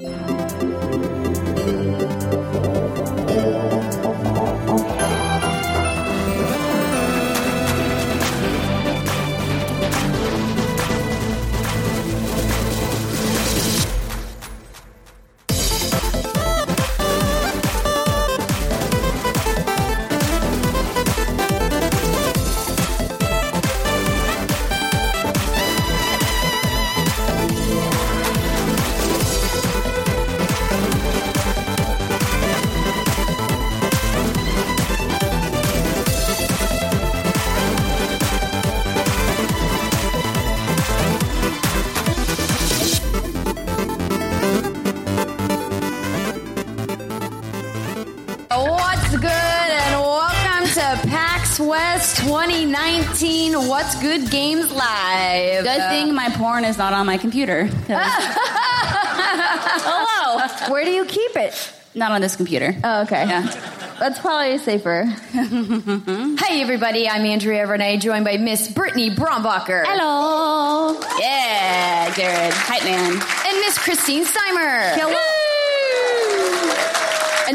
What's 2019 What's Good Games Live. Good thing my porn is not on my computer. 'cause- Hello. Where do you keep it? Not on this computer. Oh, okay. That's probably safer. hey, everybody. I'm Andrea Renee, joined by Miss Brittany Brombacher. Hello. Yeah, Jared. Hype man. And Miss Christine Steimer. Hello.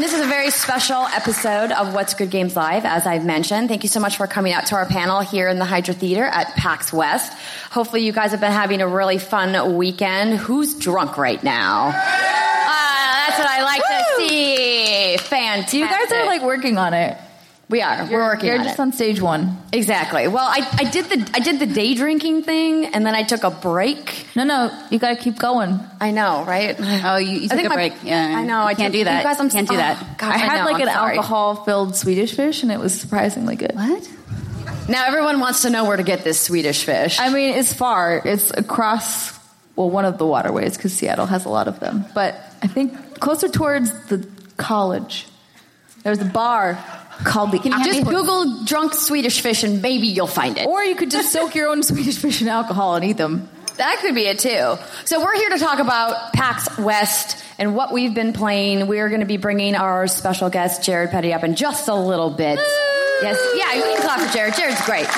This is a very special episode of What's Good Games Live, as I've mentioned. Thank you so much for coming out to our panel here in the Hydra Theater at PAX West. Hopefully, you guys have been having a really fun weekend. Who's drunk right now? Ah, that's what I like to see. Fantastic. You guys are like working on it. We are. We're working You're on just it. on stage one. exactly. Well, I, I did the I did the day drinking thing, and then I took a break. No, no, you gotta keep going. I know, right? Oh, you, you I took a my- break. Yeah. I know. I can't took- do that. You guys, I'm can't do oh, that. gosh, I had know, like I'm an alcohol-filled Swedish fish, and it was surprisingly good. What? Now everyone wants to know where to get this Swedish fish. I mean, it's far. It's across well, one of the waterways because Seattle has a lot of them. But I think closer towards the college, there's a bar called the. Just. Google drunk Swedish fish and maybe you'll find it. Or you could just soak your own Swedish fish in alcohol and eat them. That could be it too. So we're here to talk about PAX West and what we've been playing. We're going to be bringing our special guest Jared Petty up in just a little bit. Yes, yeah, you can clap for Jared. Jared's great.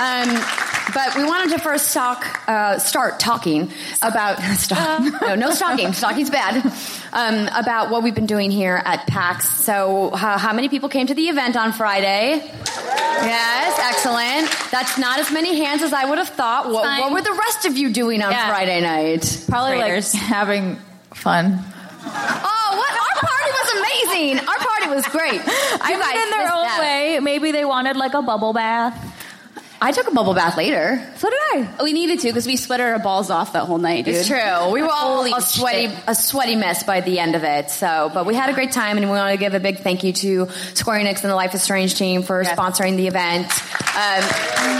Um, but we wanted to first talk, uh, start talking about stop. no, no stalking. Stalking's bad. Um, about what we've been doing here at PAX. So, how how many people came to the event on Friday? Yes, excellent. That's not as many hands as I would have thought. What, what were the rest of you doing on Yeah. Friday night? Probably Raiders. like having fun. Oh, what? Our party was amazing. Our party was great. I You mean, guys in their own that. way. Maybe they wanted like a bubble bath. I took a bubble bath later. So did I. We needed to because we sweat our balls off that whole night, dude. It's true. We were all Holy a sweaty, shit. a sweaty mess by the end of it. So, but we had a great time, and we want to give a big thank you to Square Enix and the Life is Strange team for Yes. sponsoring the event. Um,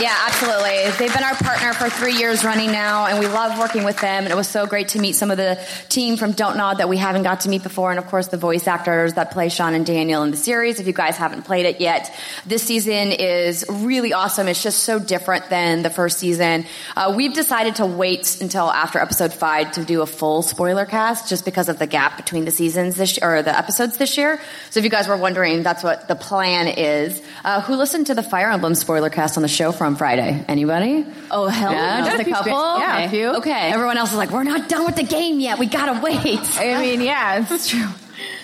yeah, absolutely. They've been our partner for three years running now, and we love working with them. And it was so great to meet some of the team from Don't Nod that we haven't got to meet before, and of course the voice actors that play Sean and Daniel in the series. If you guys haven't played it yet, this season is really awesome. It's just so different than the first season. Uh, we've decided to wait until after episode five to do a full spoiler cast, just because of the gap between the seasons this or the episodes this year. So if you guys were wondering, that's what the plan is. Uh, who listened to the Fire Emblem spoiler cast on the show from Friday? Anybody? Oh, hell Yeah, no. just a couple. Yeah, a few. Okay. Everyone else is like, we're not done with the game yet. We gotta wait. I mean, yeah, it's true.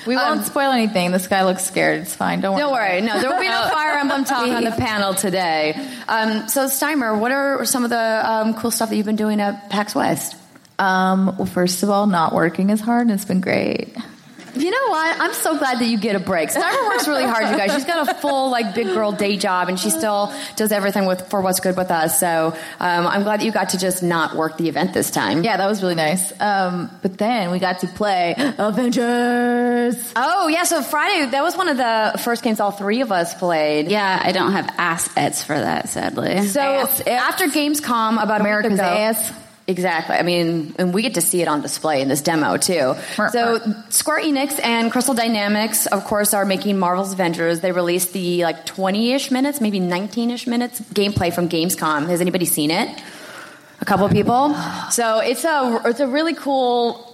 We won't spoil anything. This guy looks scared. It's fine. Don't worry. Don't worry. No, there will be no Fire Emblem talk on the panel today. Um, so, Steimer, what are some of the um, cool stuff that you've been doing at PAX West? Um, well, first of all, not working as hard, and it's been great. You know what? I'm so glad that you get a break. Steimer works really hard, you guys. She's got a full, like, big girl day job, and she still does everything with for what's good with us. So, um, I'm glad that you got to just not work the event this time. Yeah, that was really nice. Um, but then we got to play Avengers. Oh, yeah. So, Friday, that was one of the first games all three of us played. Yeah, I don't have assets for that, sadly. So after Gamescom about America's ass. Exactly. I mean, and we get to see it on display in this demo too. So. Square Enix and Crystal Dynamics, of course, are making Marvel's Avengers. They released the like 20-ish minutes, maybe 19-ish minutes gameplay from Gamescom. Has anybody seen it? A couple of people. So it's a it's a really cool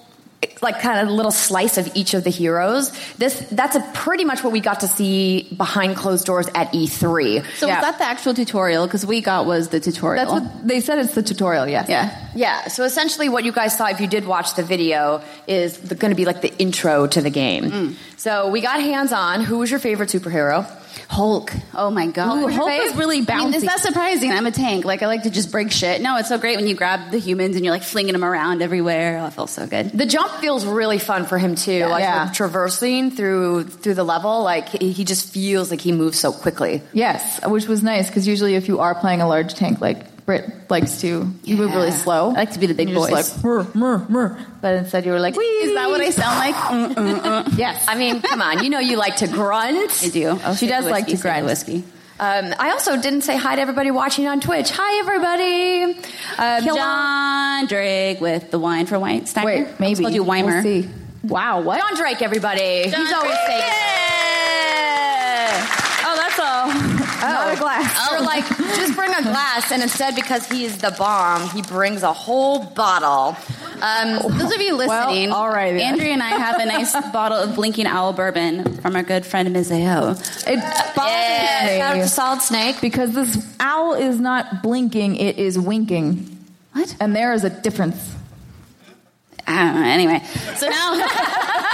like kind of a little slice of each of the heroes. This that's a pretty much what we got to see behind closed doors at E3. So Yeah. was that the actual tutorial? Because we got was the tutorial. That's what they said. It's the tutorial. Yes. yeah. Yeah, so essentially what you guys saw, if you did watch the video, is going to be like the intro to the game. Mm. So we got hands on. Who was your favorite superhero? Hulk. Oh my god. Ooh, Hulk is really I mean, is bouncy. that surprising? I'm a tank. Like I like to just break shit. No, it's so great when you grab the humans and you're like flinging them around everywhere. Oh, it feels so good. The jump feels really fun for him too, like Yeah. traversing through through the level. Like he, he just feels like he moves so quickly. Yes, which was nice because usually if you are playing a large tank, like Brit likes to, you move really slow. I like to be the big boys. just like, "Mur, mur, mur." but instead you were like, Is that what I sound like? Mm, mm, mm. Yes. I mean, come on, you know you like to grunt. I do. Oh, She does like to grind. whiskey. Um, I also didn't say hi to everybody watching on Twitch. Hi, everybody. Kill- John Drake with the wine for White Steiner. Wait, I maybe. told you Weimer. We'll. Wow, what? John Drake, everybody. He's always saying. Oh, that's all. Not a glass. We're like, just bring a glass, and instead, because he's the bomb, he brings a whole bottle. Um, Those of you listening, all right then. Andrea and I have a nice bottle of Blinking Owl bourbon from our good friend Ms. AO. It yeah, bothers shout out me Solid Snake. because this owl is not blinking; it is winking, What? and there is a difference. I don't know. Anyway, so now,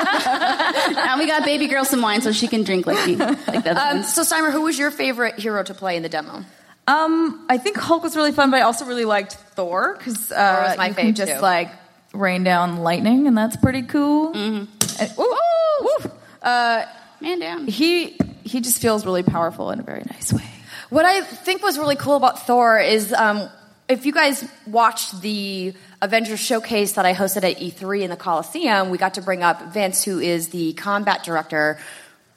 now we got baby girl some wine so she can drink like the like Um, so, Steimer, who was your favorite hero to play in the demo? Um, I think Hulk was really fun, but I also really liked Thor because was uh, my you can just too. like rain down lightning, and that's pretty cool. Mm-hmm. And, woo, woo, uh, Man down. he he just feels really powerful in a very nice way. What I think was really cool about Thor is um, if you guys watched the Avengers showcase that I hosted at E3 in the Coliseum, we got to bring up Vince, who is the combat director.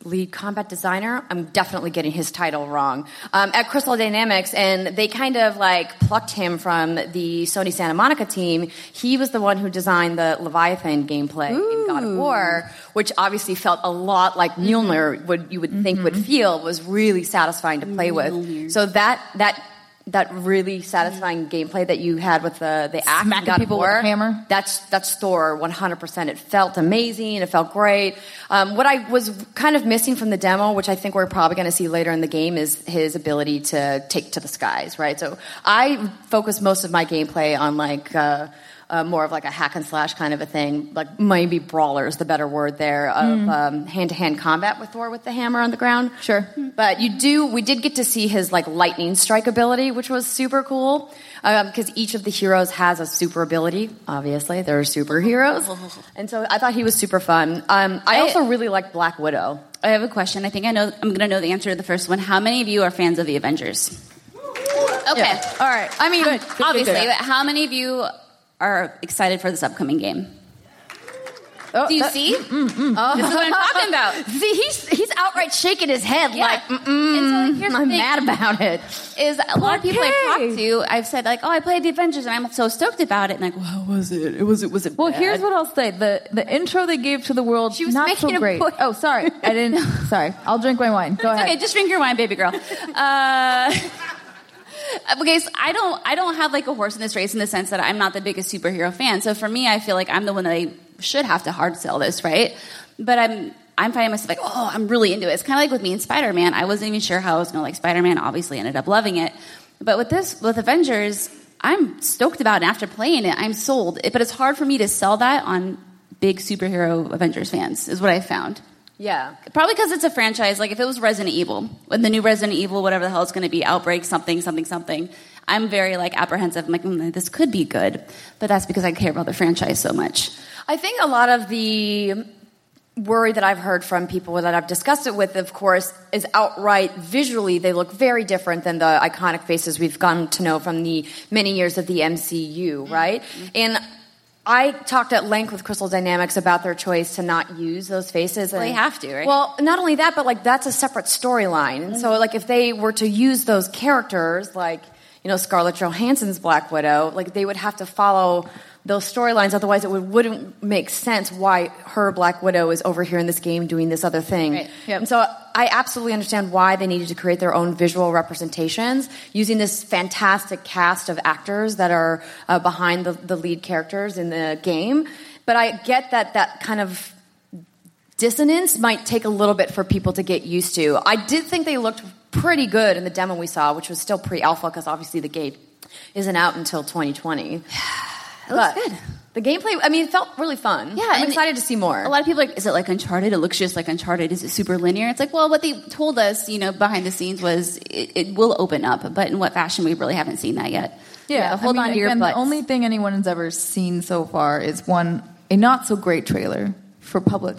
Lead combat designer. I'm definitely getting his title wrong. Um, at Crystal Dynamics, and they kind of like plucked him from the Sony Santa Monica team. He was the one who designed the Leviathan gameplay in God of War, which obviously felt a lot like Mjolnir would you would think would feel was really satisfying to play with. So that that that really satisfying gameplay that you had with the the axe in Smacking God people with a hammer? That's that's Thor 100. percent It felt amazing. It felt great. Um, what I was kind of missing from the demo, which I think we're probably going to see later in the game, is his ability to take to the skies. Right. So I focus most of my gameplay on like. Uh, uh, more of like a hack and slash kind of a thing, like maybe brawler is the better word there of um, hand-to-hand combat with Thor with the hammer on the ground. Sure. But you do, we did get to see his like lightning strike ability, which was super cool. Because each of the heroes has a super ability. Obviously, they're superheroes, and so I thought he was super fun. Um, I also really liked Black Widow. I have a question. I think I know. I'm going to know the answer to the first one. How many of you are fans of the Avengers? Okay. Yeah. All right. I mean, Good, good, obviously, good. but how many of you are excited for this upcoming game? Oh, Do you that- see? Oh, this is what I'm talking about. See, he's he's outright shaking his head Yeah. like, And so, like, here's the I'm mad about it. Is a lot of people I've talked to, I've said like, "Oh, I played the Avengers and I'm so stoked about it." And like, well, how was it? It was it was it? Well, bad? here's what I'll say: the the intro they gave to the world She was not so great. point. Oh, sorry, I didn't. sorry, I'll drink my wine. Go It's ahead. okay, just drink your wine, baby girl. Uh, okay, so I don't, I don't have like a horse in this race in the sense that I'm not the biggest superhero fan. So for me, I feel like I'm the one that I should have to hard sell this, right? But I'm, I'm finding myself like, oh, I'm really into it. It's kind of like with me and Spider Man. I wasn't even sure how I was going to like Spider Man. Obviously, ended up loving it. But with this, with Avengers, I'm stoked about it. And after playing it, I'm sold. But it's hard for me to sell that on big superhero Avengers fans. Is what I found. Yeah. Probably because it's a franchise. Like if it was Resident Evil, when the new Resident Evil, whatever the hell it's going to be, Outbreak, something, something, something. I'm very like apprehensive. I'm like, mm, this could be good, but that's because I care about the franchise so much. I think a lot of the worry that I've heard from people that I've discussed it with, of course, is outright visually they look very different than the iconic faces we've gotten to know from the many years of the MCU, right? And I talked at length with Crystal Dynamics about their choice to not use those faces. Well, and- they have to, right? Well, not only that, but like that's a separate storyline. And so, mm-hmm. like, if they were to use those characters, like you know Scarlett Johansson's Black Widow, like they would have to follow those storylines. Otherwise, it would, wouldn't make sense why her Black Widow is over here in this game doing this other thing. Right. Yep. And so, I absolutely understand why they needed to create their own visual representations using this fantastic cast of actors that are uh, behind the, the lead characters in the game. but I get that that kind of dissonance might take a little bit for people to get used to. I did think they looked pretty good in the demo we saw, which was still pre-alpha because obviously the game isn't out until 2020. It looks good. The gameplay, I mean, it felt really fun. Yeah, I'm excited to see more. A lot of people are like, is it like Uncharted? It looks just like Uncharted. Is it super linear? It's like, well, what they told us, you know, behind the scenes was it, it will open up, but in what fashion we really haven't seen that yet. Yeah, hold I mean, on to your butts. The only thing anyone has ever seen so far is one a not so great trailer for public.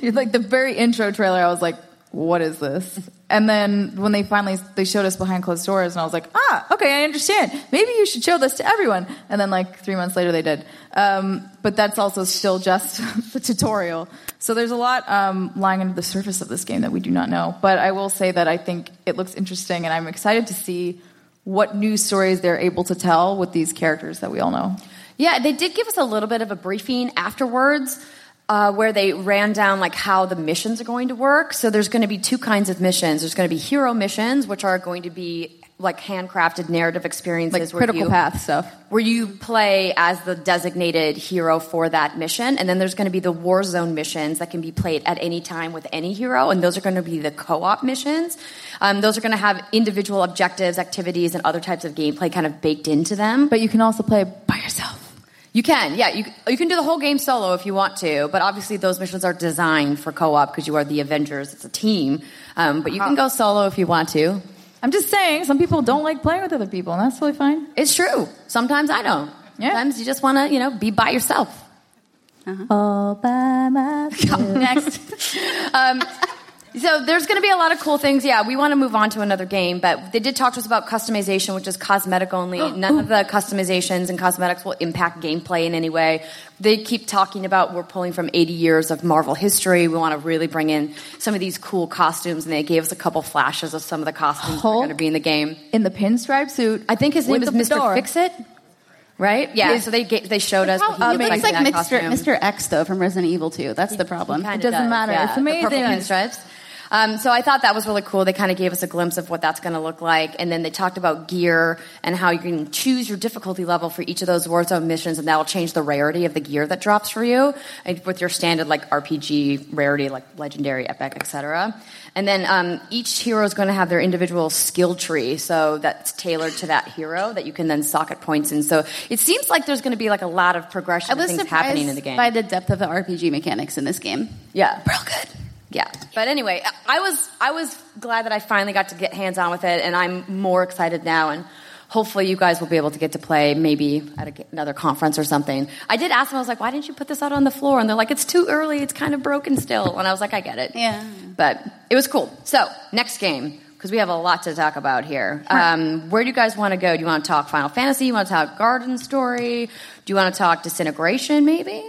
You're like the very intro trailer. I was like, "What is this?" And then when they finally they showed us behind closed doors, and I was like, "Ah, okay, I understand. Maybe you should show this to everyone." And then like three months later, they did. Um, but that's also still just the tutorial. So there's a lot um, lying under the surface of this game that we do not know. But I will say that I think it looks interesting, and I'm excited to see what new stories they're able to tell with these characters that we all know. Yeah, they did give us a little bit of a briefing afterwards. Uh, where they ran down like how the missions are going to work. So there's going to be two kinds of missions. There's going to be hero missions, which are going to be like handcrafted narrative experiences, Like where critical you- path stuff. where you play as the designated hero for that mission. And then there's going to be the war zone missions that can be played at any time with any hero. And those are going to be the co-op missions. Um, those are going to have individual objectives, activities, and other types of gameplay kind of baked into them. But you can also play by yourself. You can, yeah. You, you can do the whole game solo if you want to, but obviously those missions are designed for co-op because you are the Avengers. It's a team. Um, but you can go solo if you want to. I'm just saying, some people don't like playing with other people, and that's totally fine. It's true. Sometimes I don't. Yeah. Sometimes you just want to, you know, be by yourself. All by myself. Next. um, so there's going to be a lot of cool things. Yeah, we want to move on to another game, but they did talk to us about customization, which is cosmetic only. None of the customizations and cosmetics will impact gameplay in any way. They keep talking about we're pulling from 80 years of Marvel history. We want to really bring in some of these cool costumes, and they gave us a couple flashes of some of the costumes that are going to be in the game. In the pinstripe suit. I think his name is Mr. Fix It. Right? Yeah. So they ga- they showed us. How, he he looks like, like Mr. costume. Mr. X though from Resident Evil 2. That's the problem. It doesn't does, matter. yeah. It's The purple amazing. pinstripes. Um, so I thought that was really cool. They kind of gave us a glimpse of what that's going to look like, and then they talked about gear and how you can choose your difficulty level for each of those Warzone missions, and that'll change the rarity of the gear that drops for you, and with your standard like RPG rarity, like legendary, epic, etc. And then um, each hero is going to have their individual skill tree, so that's tailored to that hero that you can then socket points in. So it seems like there's going to be like a lot of progression I of was things surprised happening in the game. by the depth of the RPG mechanics in this game. Yeah, real good. Yeah, but anyway, I was I was glad that I finally got to get hands on with it, and I'm more excited now. And hopefully, you guys will be able to get to play maybe at a, another conference or something. I did ask them. I was like, "Why didn't you put this out on the floor?" And they're like, "It's too early. It's kind of broken still." And I was like, "I get it." Yeah. but it was cool. So next game. Because we have a lot to talk about here. Um, where do you guys want to go? Do you want to talk Final Fantasy? You want to talk Garden Story? Do you want to talk Disintegration, maybe?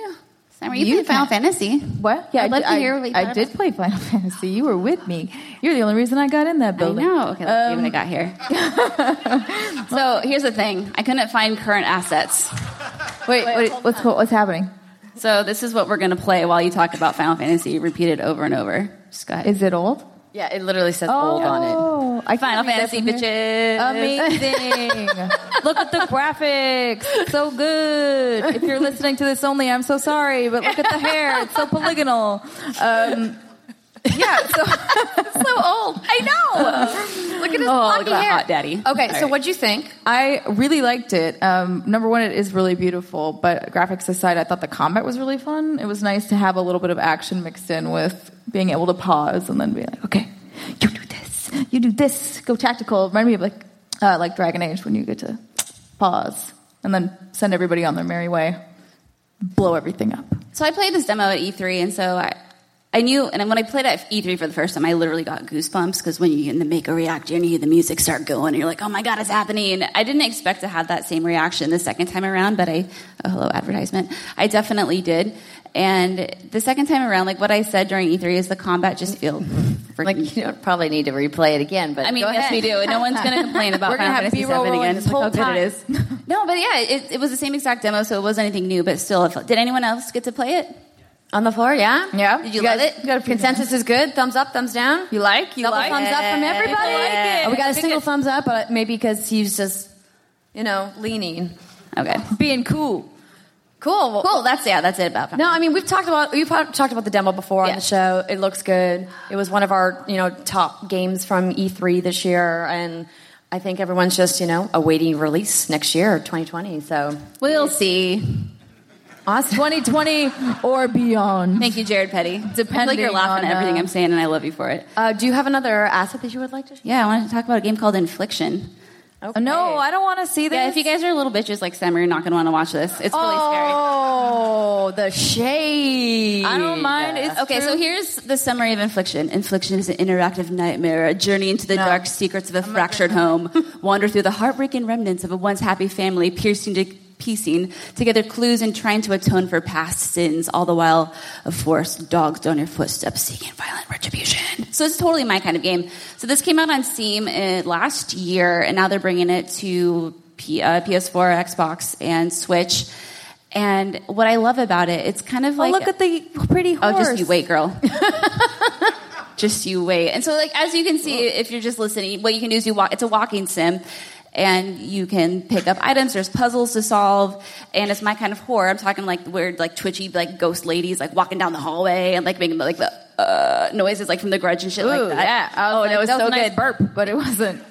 Summer, you, You played Final Fantasy. What? Yeah, I'd I, love to I- hear what you I did about- play Final Fantasy. You were with me. You're the only reason I got in that I building. know. Okay, let's see Um, when I got here. so here's the thing. I couldn't find current assets. Wait, wait, what's what's happening? So this is what we're going to play while you talk about Final Fantasy repeated over and over. Just go ahead. Is it old? Yeah, it literally says old on it. Oh, I Final Fantasy, bitches. Amazing. look at the graphics. It's so good. If you're listening to this only, I'm so sorry, but look at the hair. It's so polygonal. Um, yeah, so so old. I know. Look at his Oh, blocky look at that hair. hot daddy. Okay, All so right. what'd you think? I really liked it. Um, number one, it is really beautiful, but graphics aside, I thought the combat was really fun. It was nice to have a little bit of action mixed in with being able to pause and then be like, okay, you do this, you do this, go tactical. Remind me of like, uh, like Dragon Age when you get to pause and then send everybody on their merry way, blow everything up. So I played this demo at E3, and so I, I knew, and when I played at E3 for the first time, I literally got goosebumps because when you get in the Mako reactor and you hear the music start going, and you're like, oh my god, it's happening. And I didn't expect to have that same reaction the second time around, but I, oh, hello, advertisement. I definitely did. And the second time around, like what I said during E3 is the combat just feels Like you don't probably need to replay it again, but I mean, yes, we do. No one's going to complain about We're Final have Fantasy VII again. this Just look how whole good it is. no, but yeah, it, it was the same exact demo, so it wasn't anything new. But still, did anyone else get to play it? On the floor. Yeah, Yeah. Did you, You love it? you got a few Consensus is good. Thumbs up, thumbs down. You like? You Double like? thumbs up from everybody. Like it. Oh, we got a single thumbs up, but maybe because he's just, you know, leaning. Okay. Being cool. Cool. Well, Cool. That's yeah. That's it about. That. No, I mean we've talked about we've talked about the demo before on the show. It looks good. It was one of our you know top games from E3 this year, and I think everyone's just you know awaiting release next year, 2020. So We'll see. Awesome. 2020 or beyond. Thank you, Jared Petty. I feel like you're laughing on, at everything uh, I'm saying, and I love you for it. Uh, do you have another asset that you would like to? share? Yeah, I wanted to talk about a game called Infliction. Okay. No, I don't want to see this. Yeah, if you guys are little bitches like Sam, you're not going to want to watch this. It's really scary. Oh, the shade. I don't mind. It's Okay, so here's the summary of Infliction. Infliction is an interactive nightmare, a journey into the No. dark secrets of a fractured home. Wander through the heartbreaking remnants of a once happy family, piercing to piecing together clues and trying to atone for past sins, all the while a force dogs on your footsteps, seeking violent retribution. So it's totally my kind of game. So this came out on Steam uh, last year, and now they're bringing it to P- uh, PS4, Xbox, and Switch. And what I love about it, it's kind of Oh, like look at the pretty horse. Oh, just you wait, girl. just you wait. And so, like, as you can see, if you're just listening, what you can do is you walk. It's a walking sim, and you can pick up items. There's puzzles to solve, and it's my kind of horror. I'm talking like weird, like twitchy, like ghost ladies, like walking down the hallway and like making like the uh, noises, like from The Grudge and shit Ooh, like that. yeah. Oh, like, and it was that so nice good. burp, but it wasn't.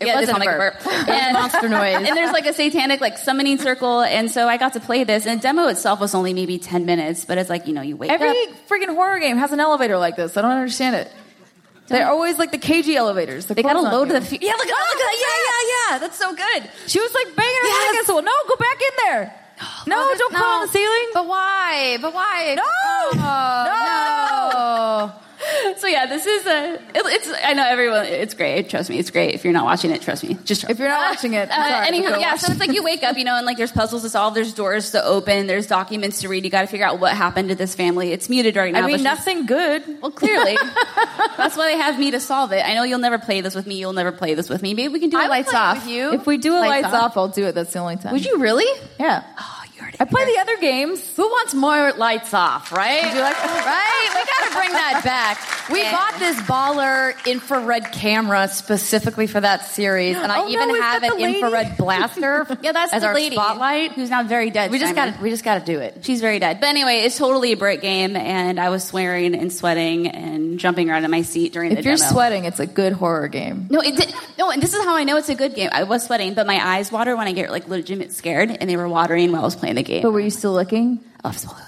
It Yeah, wasn't a one burp. burp. And monster noise. And there's like a satanic like summoning circle, and so I got to play this. And the demo itself was only maybe ten minutes, but it's like you know you wake up. Every up. freaking horror game has an elevator like this. I don't understand it. They're always like the cagey elevators. The They gotta load the. Fe- yeah, look oh, look at that. Yeah, yeah, yeah. That's so good. She was like banging her Yes. head against the wall. No, go back in there. No, Oh, don't crawl on the ceiling. But why? But why? No! Oh, no. So yeah, this is a. It, it's. I know everyone. It's great. Trust me, it's great. If you're not watching it, trust me. Just trust If you're not watching it, Uh, sorry, anyhow, yeah. So it's like you wake up, you know, and like there's puzzles to solve, there's doors to open, there's documents to read. You got to figure out what happened to this family. It's muted right now. I mean, nothing good. Well, clearly, that's why they have me to solve it. I know you'll never play this with me. You'll never play this with me. Maybe we can do I it lights off. you. If we do a Lights lights, off. off, I'll do it. That's the only time. Would you really? Yeah. You heard it. I play the other games. Who wants more lights off, right? Would you like- right? We got to bring that back. We Yeah. bought this baller infrared camera specifically for that series, and I Oh, even is have an infrared blaster. Yeah, that's as the our lady spotlight. who's now very dead. We just Simon. got we just got to do it. She's very dead. But anyway, it's totally a brick game, and I was swearing and sweating and jumping around in my seat during the If you're demo. sweating, it's a good horror game. No, it did, no, and this is how I know it's a good game. I was sweating, but my eyes water when I get like legitimate scared, and they were watering while I was playing the game. But were you still looking? Absolutely.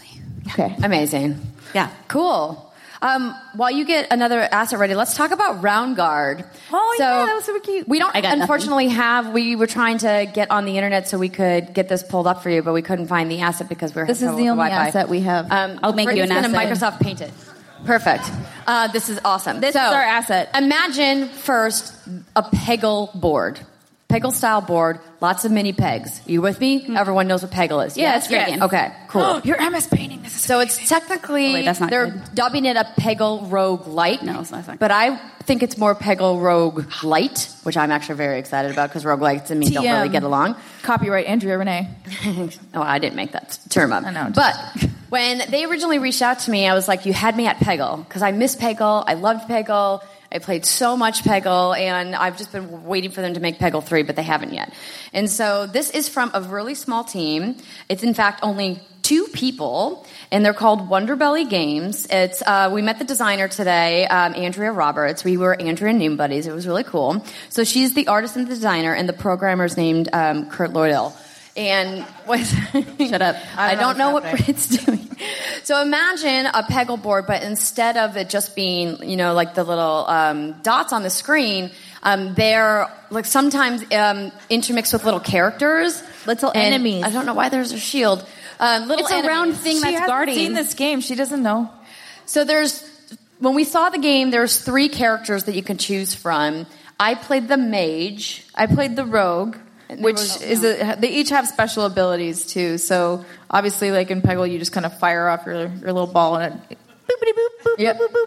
Okay. Amazing. Yeah. Cool. Um, while you get another asset ready, let's talk about Roundguard. Oh, yeah, that was super cute. We don't got nothing. unfortunately have. We were trying to get on the internet so we could get this pulled up for you, but we couldn't find the asset because we're This is the only Wi-Fi. asset we have. Um, I'll make you an asset. Microsoft Paint it. Perfect. Uh, this is awesome. This is our asset. Imagine first a Peggle board. Peggle style board, lots of mini pegs. you with me? Hmm. Everyone knows what Peggle is. Yeah, it's great Yes. Okay, cool. Your MS painting. This is So it's technically Oh, wait, that's not they're good. dubbing it a Peggle Roguelite. No, it's not- But I think it's more Peggle Rogue Light, which I'm actually very excited about because Roguelites and me don't really get along. copyright Andrea Renee. oh, I didn't make that term up. I know. But when they originally reached out to me, I was like, "You had me at Peggle because I miss Peggle. I loved Peggle. I played so much Peggle, and I've just been waiting for them to make Peggle three, but they haven't yet. And so this is from a really small team. It's in fact only two people, and they're called Wonderbelly Games. It's uh, we met the designer today, um, Andrea Roberts. We were Andrea Noon buddies. It was really cool. So she's the artist and the designer, and the programmer's named um, Kurt Lloydell. And what's Shut up. I don't know, what's what it's doing. So imagine a Peggle board, but instead of it just being, you know, like the little um, dots on the screen, um, they're like sometimes um, intermixed with little characters, Little And enemies. I don't know why there's a shield. Um, little It's a round thing she that's guarding. seen this game. She doesn't know. So there's when we saw the game, there's three characters that you can choose from. I played the mage. I played the rogue, which is a, they each have special abilities too. So obviously, like in Peggle, you just kind of fire off your your little ball and it. Boopity boop, boop, Yep. boop, boop,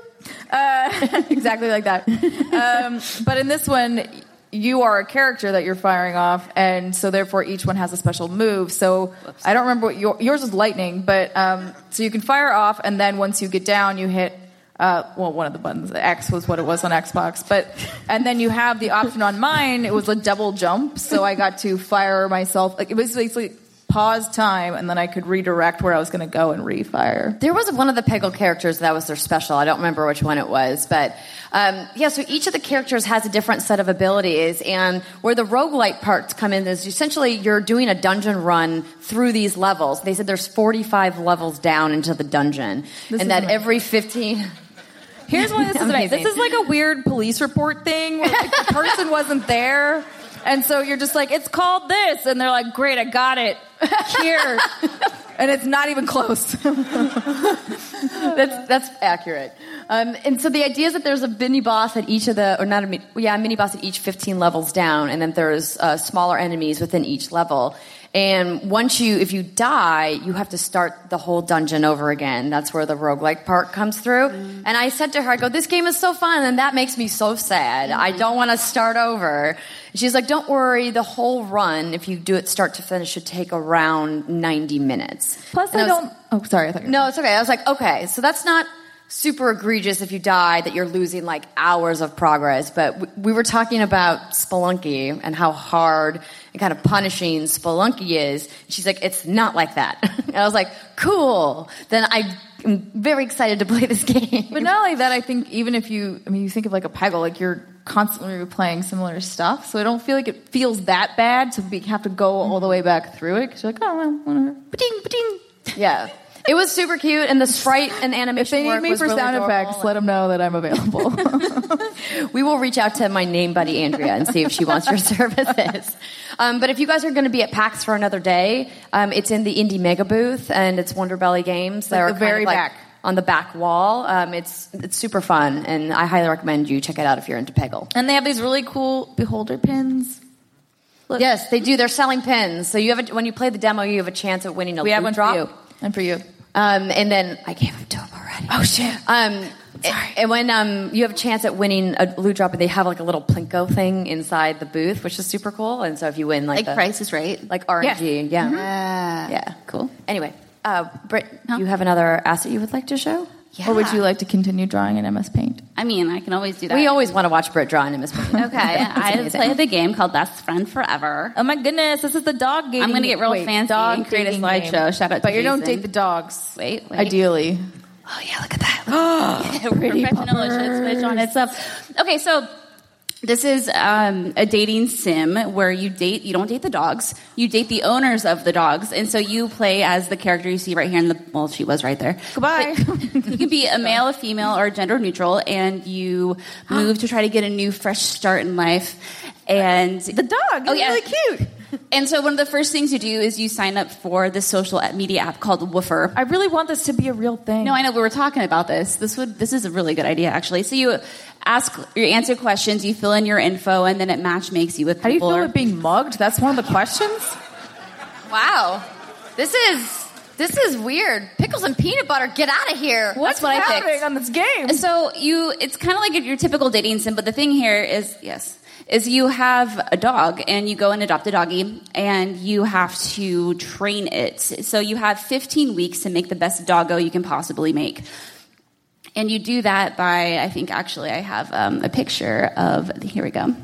boop. Uh, exactly like that. Um, but in this one, you are a character that you're firing off, and so therefore each one has a special move. So I don't remember what your, yours is lightning, but um, so you can fire off, and then once you get down, you hit. Uh, well, one of the buttons, X was what it was on Xbox, but and then you have the option on mine. It was a double jump, so I got to fire myself. Like it was basically pause time, and then I could redirect where I was going to go and refire. There was one of the Peggle characters that was their special. I don't remember which one it was, but um, yeah. So each of the characters has a different set of abilities, and where the roguelite parts come in is essentially you're doing a dungeon run through these levels. They said there's 45 levels down into the dungeon, This and that amazing. every 15. Here's why this is amazing. This is like a weird police report thing where like, the person wasn't there. And so you're just like, it's called this. And they're like, great, I got it. Here. and it's not even close. that's that's accurate. Um, and so the idea is that there's a mini boss at each of the, or not a, yeah, a mini boss at each 15 levels down, and then there's uh, smaller enemies within each level. And once you, if you die, you have to start the whole dungeon over again. That's where the roguelike part comes through. Mm-hmm. And I said to her, I go, this game is so fun, and that makes me so sad. I mm-hmm. don't want to start over. And she's like, don't worry, the whole run, if you do it start to finish, should take around 90 minutes. Plus, And I was- don't. Oh, sorry. I thought no, it's okay. I was like, okay, so that's not super egregious if you die that you're losing like hours of progress. But we, we were talking about Spelunky and how hard and kind of punishing Spelunky is. She's like, it's not like that. and I was like, cool. Then I am very excited to play this game. But not only that, I think even if you, I mean, you think of like a Peggle, like you're constantly replaying similar stuff. So I don't feel like it feels that bad to be, have to go all the way back through it. Because you're like, oh, well, whatever. Ba-ding, ba-ding. yeah. It was super cute, and the sprite and animation. If they need me for really sound adorable. effects, let them know that I'm available. We will reach out to my name buddy Andrea and see if she wants your services. Um, but if you guys are going to be at PAX for another day, um, it's in the Indie Megabooth and it's Wonderbelly Games. They're the kind very like back. on the back wall. Um, it's it's super fun, and I highly recommend you check it out if you're into Peggle. and they have these really cool beholder pins. Look. Yes, they do. They're selling pins, so you have a, when you play the demo, you have a chance at winning a We have one drop. for you. And for you. Um, and then I gave them to him already. Oh, shit. Um, and when um, you have a chance at winning a loot drop, and they have like a little plinko thing inside the booth, which is super cool. And so if you win like, Like the, Price is Right. like RNG, yeah, Ah, yeah, cool. Anyway, uh, Britt, you have another asset you would like to show? Yeah. Or would you like to continue drawing in MS Paint? I mean, I can always do that. We always want to watch Britt draw in MS Paint. Okay, I amazing. played the game called Best Friend Forever. Oh my goodness, this is the dog game. I'm gonna get real Wait, fancy dog and create a slideshow. Shout out to But you don't Jason. date the dogs. Wait, wait. Ideally. Oh yeah, look at that. Professional it should switch on itself. Okay, so this is um, a dating sim where you date. You don't date the dogs. You date the owners of the dogs, and so you play as the character you see right here in the. Well, she was right there. Goodbye. You can be a male, a female, or gender neutral, and you move to try to get a new, fresh start in life. And The dog is really cute. And so one of the first things you do is you sign up for this social media app called Woofer. I really want this to be a real thing. No, I know we were talking about this. This would this is a really good idea actually. So you ask you answer questions, you fill in your info, and then it match makes you with people. How do you feel or- about being mugged? That's one of the questions. Wow, this is this is weird. Pickles and peanut butter, get out of here. What's That's what I happening picked. on this game? And so you, it's kind of like your typical dating sim, but the thing here is, yes, is you have a dog and you go and adopt a doggy and you have to train it. So you have 15 weeks to make the best doggo you can possibly make. And you do that by, I think actually I have um, a picture of, here we go.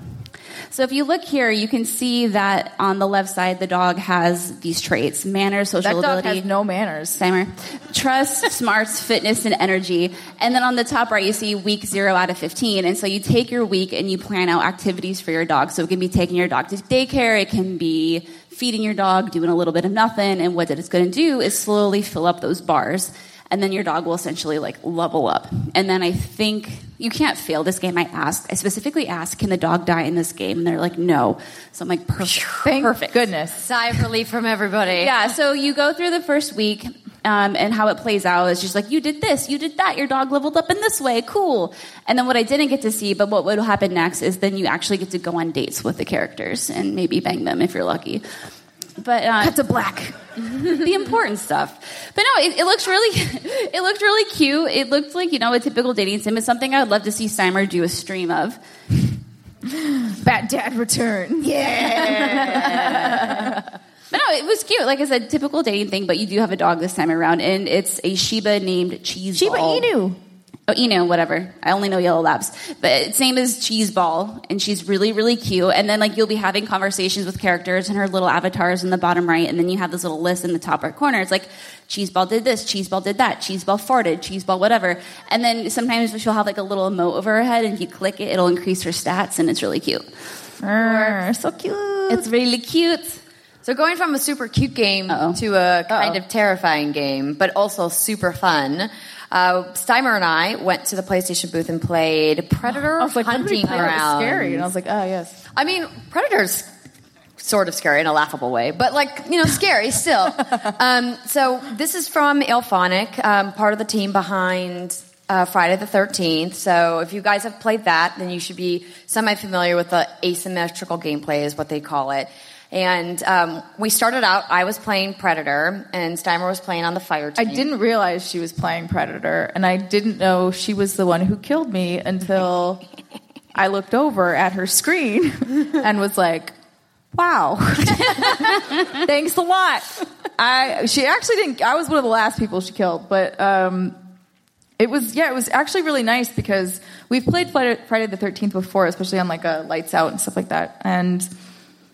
So if you look here, you can see that on the left side, the dog has these traits, manners, social that dog ability. has no manners. Timer. Trust, smarts, fitness, and energy. And then on the top right, you see week zero out of 15. And so you take your week and you plan out activities for your dog. So it can be taking your dog to daycare. It can be feeding your dog, doing a little bit of nothing. And what it's going to do is slowly fill up those bars. And then your dog will essentially like level up. And then I think you can't fail this game. I asked, I specifically asked, can the dog die in this game? And they're like, no. So I'm like, perfect. Thank perfect. goodness. Sigh of relief from everybody. Yeah, so you go through the first week, um, and how it plays out is just like, you did this, you did that, your dog leveled up in this way, cool. And then what I didn't get to see, but what would happen next is then you actually get to go on dates with the characters and maybe bang them if you're lucky. But uh, Cut to black. the important stuff. But no, it, it looks really, it looked really cute. It looked like you know a typical dating sim. It's something I would love to see Steimer do a stream of. Bat Dad return. But no, it was cute. Like I said, typical dating thing. But you do have a dog this time around, and it's a Shiba named Cheese. Shiba Inu. Oh, you know, whatever. I only know yellow labs. But same as Cheese Ball, and she's really, really cute. And then like you'll be having conversations with characters and her little avatars in the bottom right, and then you have this little list in the top right corner. It's like Cheese Ball did this, Cheese Ball did that, Cheese Ball farted, Cheese Ball whatever. And then sometimes she'll have like a little emote over her head, and if you click it, it'll increase her stats, and it's really cute. Err, so cute. It's really cute. So going from a super cute game Uh-oh. to a kind Uh-oh. of terrifying game, but also super fun. Uh, Steimer and I went to the PlayStation booth and played Predator was like, what did we Hunting Ground. scary, and I was like, oh yes. I mean, Predator's sort of scary in a laughable way, but like, you know, scary still. um, so this is from IllFonic, um, part of the team behind uh, Friday the 13th. So if you guys have played that, then you should be semi-familiar with the asymmetrical gameplay is what they call it. And um, we started out, I was playing Predator, and Steimer was playing on the fire team. I didn't realize she was playing Predator, and I didn't know she was the one who killed me until I looked over at her screen and was like, "Wow, thanks a lot." I she actually didn't. I was one of the last people she killed, but um, it was yeah, it was actually really nice because we've played Friday, Friday the Thirteenth before, especially on like a lights out and stuff like that, and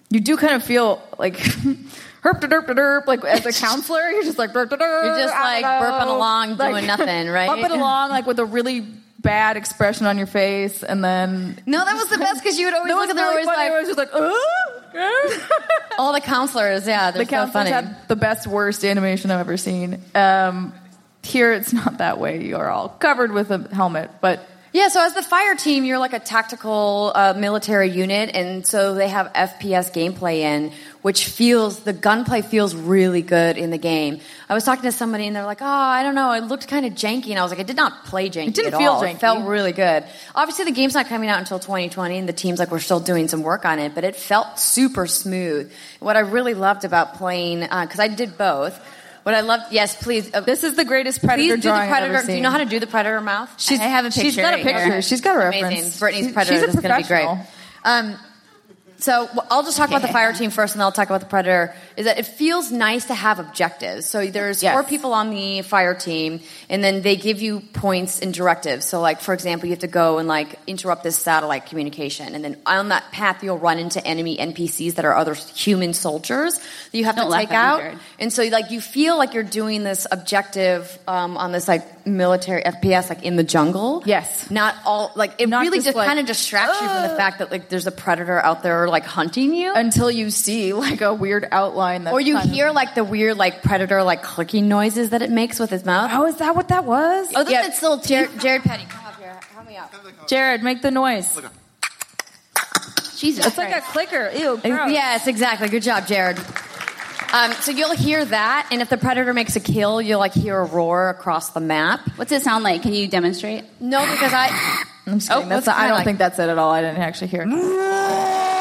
you do kind of feel like herp derp derp like as a counselor you're just like derp derp You're just, like, know. burping along, doing nothing, right? bumping along like with a really bad expression on your face and then No, that was the best because you would always look at them really always like, I was just like "Uh?" all the counselors, yeah, they're the so counselors funny. had the best worst animation I've ever seen um, here it's not that way you're all covered with a helmet but Yeah, so as the fire team, you're like a tactical uh, military unit, and so they have FPS gameplay in, which feels the gunplay feels really good in the game. I was talking to somebody, and they're like, "Oh, I don't know, it looked kind of janky," and I was like, "It did not play janky. It didn't at feel all. janky. It felt really good. Obviously, the game's not coming out until 2020, and the team's like, we're still doing some work on it, but it felt super smooth. What I really loved about playing, because I did both. What I love, yes, please. Uh, this is the greatest predator Please do the drawing I've ever predator. Do you know how to do the predator mouth? She's, I have a picture. She's got a picture here. She's got a Amazing. reference. Brittany's predator. She's a this is going to be great. Um, so I'll just talk about the fire team first, and then I'll talk about the predator. Is that it feels nice to have objectives. So there's Yes. four people on the fire team, and then they give you points and directives. So like for example, you have to go and like interrupt this satellite communication, and then on that path you'll run into enemy NPCs that are other human soldiers that you have Don't to take out. And so like you feel like you're doing this objective um, on this like military FPS like in the jungle. Yes. Not all like it Not really just, just like, kind of distracts you from the fact that like there's a predator out there like hunting you. until you see like a weird outline that or you kind of- hear like the weird like predator like clicking noises that it makes with its mouth. oh is that what that was Oh, this Yeah. is still Jared, Jared Petty. Come up here. Help me out. jared make the noise Jesus, it's like a clicker ew gross. Yes, exactly. Good job, Jared. Um, so you'll hear that, and if the predator makes a kill, you'll like hear a roar across the map. What's it sound like? Can you demonstrate? No, because I. I'm just Oh, kidding. That's what's not, it I don't like? think that's it at all. I didn't actually hear it.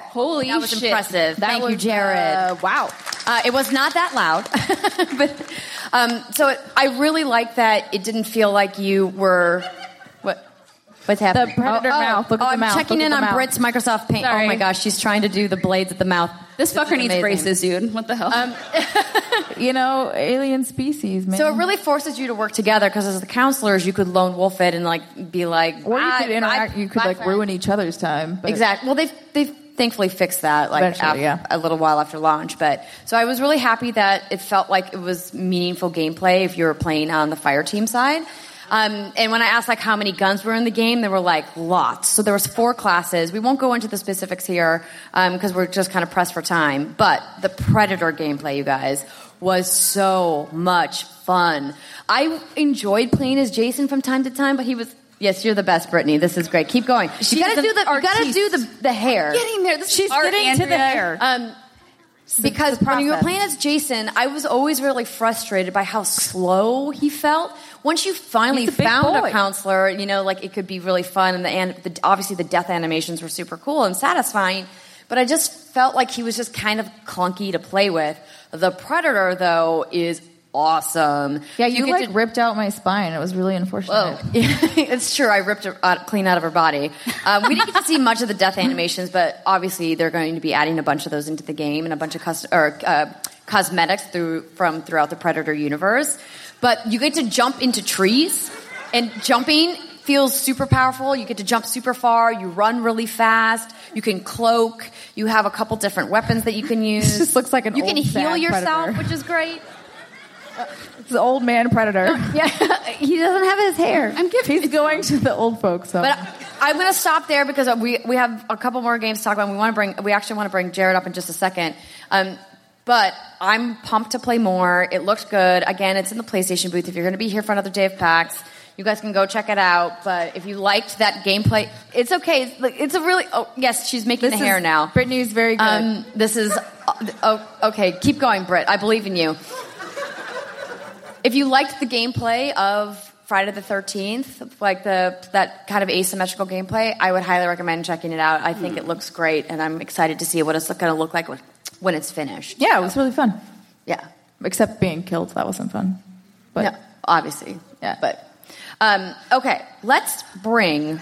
Holy That was shit. impressive. That Thank you, Jared. uh, wow. Uh, it was not that loud, but um, so it, I really like that it didn't feel like you were what. What's happening? The predator mouth. Look at oh, the I'm mouth. checking Look in on the mouth. Britt's Microsoft Paint. Sorry. Oh my gosh, she's trying to do the blades at the mouth. This fucker needs amazing. braces, dude. What the hell? Um, You know, alien species, man. So it really forces you to work together because as the counselors, you could lone wolf it and like be like, or you "Ah, could interact. bye- You could like friend." ruin each other's time. But Exactly. Well, they've they've thankfully fixed that like Eventually, yeah. a little while after launch. But so I was really happy that it felt like it was meaningful gameplay if you were playing on the fire team side. Um, and when I asked like how many guns were in the game, there were like lots. So there was four classes. We won't go into the specifics here because we're just kind of pressed for time. But the Predator gameplay, you guys, was so much fun. I enjoyed playing as Jason from time to time, but he was. Yes, you're the best, Brittany. This is great. Keep going. She's you gotta do the. You gotta do the the hair. Getting there. This she's art, getting to the hair. Um, because when you were playing as Jason, I was always really frustrated by how slow he felt. Once you finally a found boy. a counselor, you know, like it could be really fun, and the, and the obviously the death animations were super cool and satisfying. But I just felt like he was just kind of clunky to play with. The Predator, though, is awesome. yeah, you, get like to- ripped out my spine. It was really unfortunate. It's true. I ripped it out, clean out of her body. Um, we didn't get to see much of the death animations, but obviously they're going to be adding a bunch of those into the game and a bunch of cus- or, uh, cosmetics through from throughout the Predator universe. But you get to jump into trees. and jumping feels super powerful. You get to jump super far. You run really fast. You can cloak. You have a couple different weapons that you can use. just looks like an You can heal yourself, predator. which is great. It's the old man predator. Yeah, he doesn't have his hair. I'm He's going to the old folks home. But I'm going to stop there because we we have a couple more games to talk about. We want to bring we actually want to bring Jared up in just a second. Um, but I'm pumped to play more. It looks good. Again, it's in the PlayStation booth. If you're going to be here for another day of PAX, you guys can go check it out. But if you liked that gameplay, it's okay. It's, like, it's a really oh yes, she's making this the hair now. Brittany's very good. Um, this is oh, okay. Keep going, Britt. I believe in you. If you liked the gameplay of Friday the Thirteenth, like the that kind of asymmetrical gameplay, I would highly recommend checking it out. I think it looks great, and I'm excited to see what it's going to look like when, when it's finished. yeah, it was really fun. Yeah. Except being killed, that wasn't fun. But no, obviously. Yeah. But um, okay, let's bring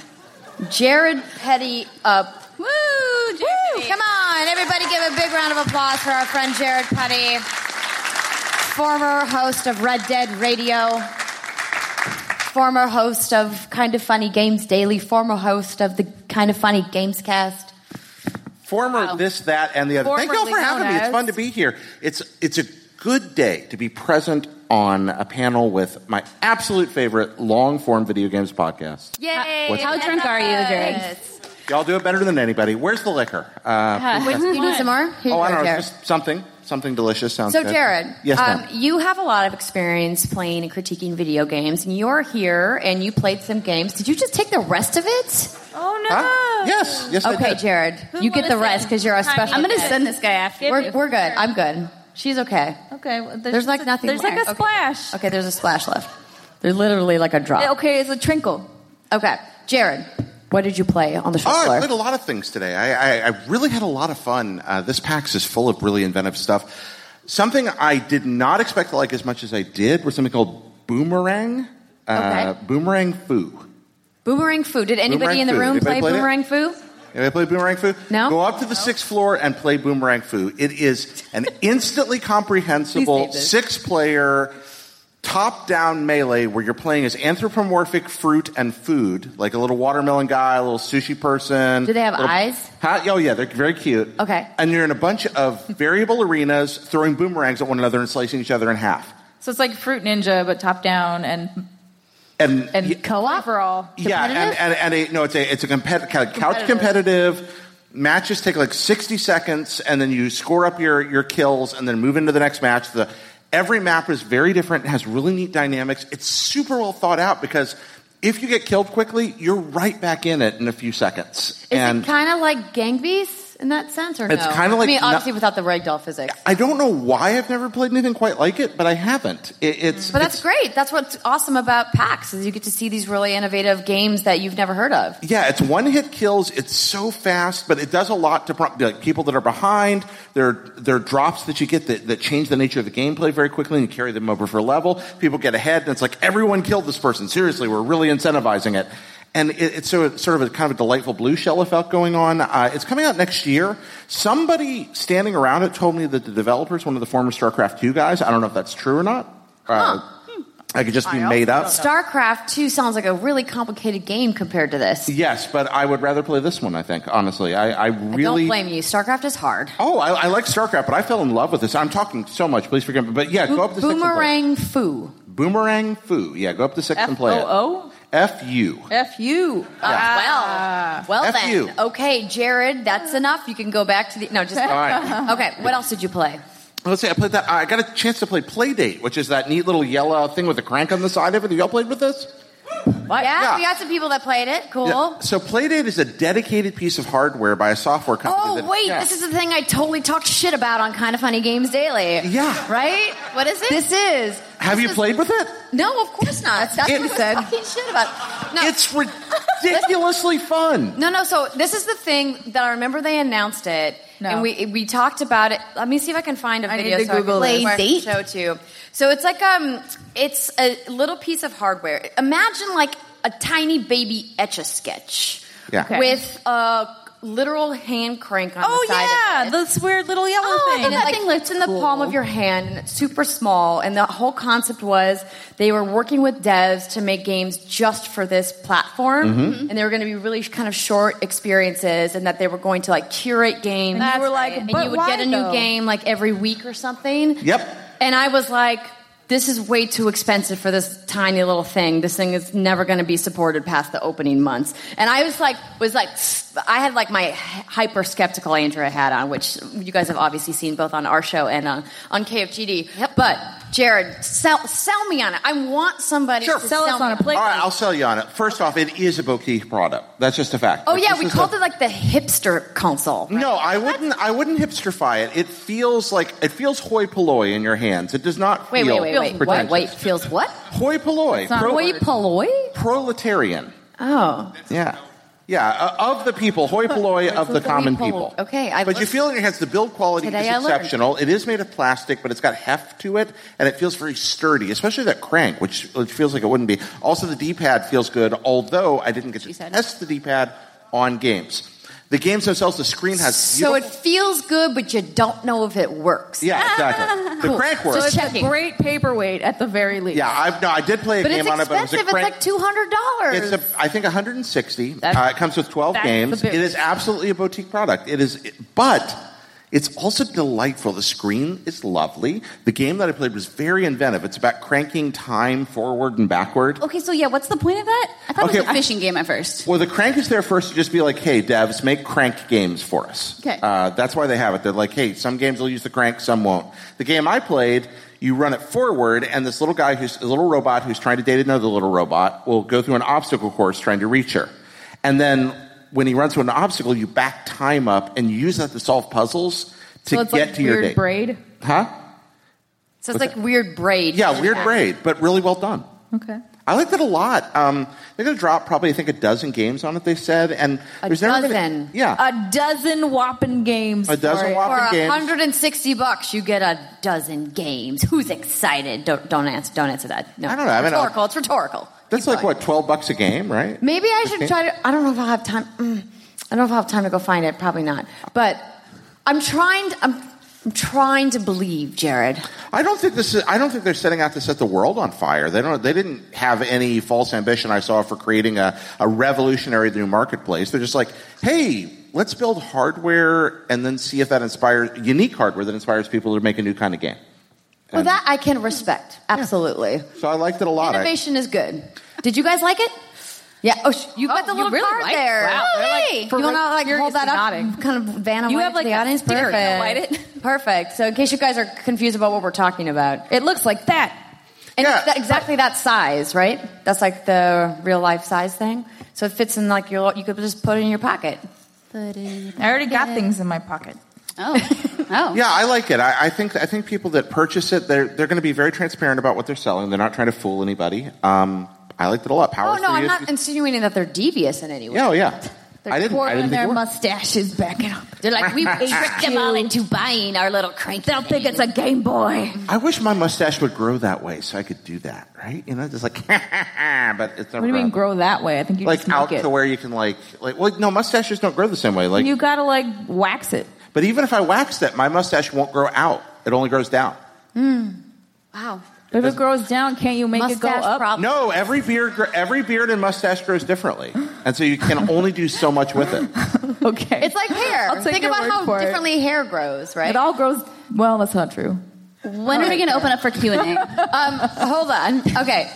Jared Petty up. Woo! Woo! Come on, everybody give a big round of applause for our friend Jared Petty, former host of Red Dead Radio, former host of Kind of Funny Games Daily, former host of the Kind of Funny Games Cast. Former this, that, and the other. Thank you all for having me. It's fun to be here. It's it's a good day to be present on a panel with my absolute favorite long form video games podcast. Yay! What's- How drunk are you, Jared? Y'all do it better than anybody. Where's the liquor? Uh, Wait, you need some more? Here oh, I don't know. Just something, something delicious. Sounds good. So, good. Jared, Yes, um, ma'am. you have a lot of experience playing and critiquing video games, and you're here and you played some games. Did you just take the rest of it? oh no! Huh? Yes, yes, I Okay, did. Jared, you get the rest because you're a special. I'm going to send this guy after We're, you. we're good. I'm good. She's okay. Okay, well, There's like nothing There's like left. a Okay. splash. Okay, there's a splash left. There's literally like a drop. Okay, it's a trinkle. Okay, Jared, what did you play on the show Oh, I played a lot of things today. I, I, I really had a lot of fun. Uh, this PAX is full of really inventive stuff. Something I did not expect to like as much as I did was something called Boomerang. Uh, Okay. Boomerang Fu. Boomerang Fu. Did anybody Boomerang in the room play played it? Boomerang Fu? Anybody play Boomerang Fu? No? Go up to the sixth floor and play Boomerang Fu. It is an instantly comprehensible Please save this. six player top down melee where you're playing as anthropomorphic fruit and food, like a little watermelon guy, a little sushi person. Do they have little- eyes? Huh? Oh, yeah, they're very cute. Okay. And you're in a bunch of variable arenas throwing boomerangs at one another and slicing each other in half. So it's like Fruit Ninja, but top down and And, and y- co-op for all. Yeah, and, and, and a, no, it's a it's a compet- kind of couch competitive. Matches take like sixty seconds, and then you score up your your kills, and then move into the next match. The every map is very different, has really neat dynamics. It's super well thought out because if you get killed quickly, you're right back in it in a few seconds. Is and it kind of like Gang Beasts in that sense, or It's no? kinda like I mean, obviously without the ragdoll physics. I don't know why I've never played anything quite like it, but I haven't. It, it's But that's it's- great. That's what's awesome about PAX is you get to see these really innovative games that you've never heard of. Yeah, it's one hit kills. It's so fast, but it does a lot to pro- like people that are behind. There, there are drops that you get that, that change the nature of the gameplay very quickly and you carry them over for a level. People get ahead, and it's like everyone killed this person. Seriously, we're really incentivizing it. And it, it's so it's sort of a kind of a delightful blue shell effect going on. Uh, it's coming out next year. Somebody standing around it told me that the developers, one of the former StarCraft 2 guys, I don't know if that's true or not. Uh, I could just be made up. StarCraft 2 sounds like a really complicated game compared to this. Yes, but I would rather play this one. I think honestly, I, I I really don't blame you. StarCraft is hard. Oh, I, I like StarCraft, but I fell in love with this. I'm talking so much. Please forgive me. But yeah, go up to six and play. Boomerang Fu. Boomerang Fu. Yeah, go up to six and play it. F-O-O? F U. F U. Ah, well, ah. well F then. you. Okay, Jared, that's enough. You can go back to the. No, just. All right. Okay, what else did you play? Let's see. I played that. I got a chance to play Playdate, which is that neat little yellow thing with a crank on the side of it. Have y'all played with this? Yeah, Yeah. we got some people that played it. Cool. Yeah. So Playdate is a dedicated piece of hardware by a software company. Oh, that- wait, yeah. this is the thing I totally talked shit about on Kind of Funny Games Daily. Yeah. Right? What is it? This is. Have you played with it? No, of course not. That's It- what I said. talking shit about. No. It's ridiculously fun. No, no. So this is the thing that I remember they announced it, No. and we we talked about it. Let me see if I can find a I need video to so Google I this. can Play show it to you. So it's like um, it's a little piece of hardware. Imagine like a tiny baby etch a sketch. Yeah. Okay. With a literal hand crank on Oh the side yeah, of it. this weird little yellow Oh, thing. and it, that like thing lifts looks in the cool. palm of your hand, and it's super small. And the whole concept was they were working with devs to make games just for this platform, Mm-hmm. and they were going to be really kind of short experiences, and that they were going to like curate games. And you were like, and you would get a new game like every week or something. Yep. And I was like, this is way too expensive for this tiny little thing. This thing is never going to be supported past the opening months. And I was like, was like, I had like my hyper skeptical Andrea hat on, which you guys have obviously seen both on our show and on, on KFGD. Yep. But Jared, sell, sell me on it. I want somebody Sure. to Sell us me on a plate. All right, I'll sell you on it. First off, it is a boutique product. That's just a fact. Oh Like, yeah, we called a- it like the hipster console. No, I wouldn't. I wouldn't hipsterify it. It feels like it feels hoi polloi in your hands. It does not Wait, feel wait, wait, wait. Wait, pretentious. wait. Feels what? Hoi polloi. not Pro- hoi polloi? proletarian. Oh. Yeah. Yeah, uh, of the people, hoi polloi of the common people. Okay, I but you feel in your hands the build quality Today is I learned. exceptional. It is made of plastic, but it's got heft to it, and it feels very sturdy, especially that crank, which, which feels like it wouldn't be. Also, the D-pad feels good, although I didn't get to said. test the D-pad on games. The games themselves, the screen has So it feels good, but you don't know if it works. yeah, exactly. The crank works. so it's Checking. a great paperweight at the very least. yeah, I've, no, I did play a But game it's on it, but it was a expensive. It's crank. like two hundred dollars. It's a, I think 160. That's- uh, it comes with 12 that's games. the big- It is absolutely a boutique product. It is, but it's also delightful. The screen is lovely. The game that I played was very inventive. It's about cranking time forward and backward. Okay, so yeah, what's the point of that? I thought it Okay, was a I- fishing game at first. Well, the crank is there first to just be like, hey, devs, make crank games for us. Okay. Uh, that's why they have it. They're like, hey, some games will use the crank, some won't. The game I played, you run it forward, and this little guy who's a little robot who's trying to date another little robot will go through an obstacle course trying to reach her. And then when he runs through an obstacle, you back time up and you use that to solve puzzles to so it's get like to your weird date. braid. Huh? so it's like weird braid. Yeah, weird braid, but really well done. Okay. I liked it a lot. Um, they're going to drop probably, I think, a dozen games on it. They said, and A there's never been dozen? yeah, A dozen whopping games. A dozen for whopping- For games. 160 bucks, you get a dozen games. Who's excited? Don't don't answer. Don't answer that. No, I don't know. I mean, rhetorical. It's rhetorical. That's like what twelve bucks a game, right? Maybe I should try to. I don't know if I'll have time. Mm, I don't know if I'll have time to go find it. Probably not. But I'm trying. I'm, I'm trying to believe, Jared. I don't think this is. I don't think they're setting out to set the world on fire. They don't. They didn't have any false ambition. I saw for creating a, a revolutionary new marketplace. They're just like, hey, let's build hardware and then see if that inspires unique hardware that inspires people to make a new kind of game. Well, that I can respect. Absolutely. So I liked it a lot. I- Innovation is good. Did you guys like it? Yeah. Oh, sh- you got Oh, the you little really card liked it. there. Wow. Oh, They're like hey. you want to like hold that furiously up? Kind of Vanna You have, like, the a audience. sticker. Perfect. Light it. Perfect. So in case you guys are confused about what we're talking about, It looks like that. and Yeah. it's that, exactly that size, right? That's like the real life size thing. So it fits in like your. You could just put it in your pocket. I already got things in my pocket. Oh, oh. Yeah, I like it. I, I think I think people that purchase it, they're they're going to be very transparent about what they're selling. They're not trying to fool anybody. Um, I liked it a lot. Power Oh no, I'm not insinuating that they're devious in any way. Yeah, oh, yeah. They're I didn't. I didn't their mustaches back it up. They're like we tricked them all into buying our little crank. They'll think it's a Game Boy. I wish my mustache would grow that way so I could do that, right? You know, just like, but it's never What do you mean grow that way? I think you like just make out it. to where you can like, like, well, no, mustaches don't grow the same way. Like, you gotta like wax it. But even if I wax it, my mustache won't grow out. It only grows down. Wow. If it grows down, can't you make it go up? problem. No, every beard, every beard and mustache grows differently, and so you can only do so much with it. Okay. It's like hair. I'll take Think your about word how for it. differently hair grows, right? It all grows. Well, that's not true. When are we going to open up for Q and A? Um, hold on. Okay,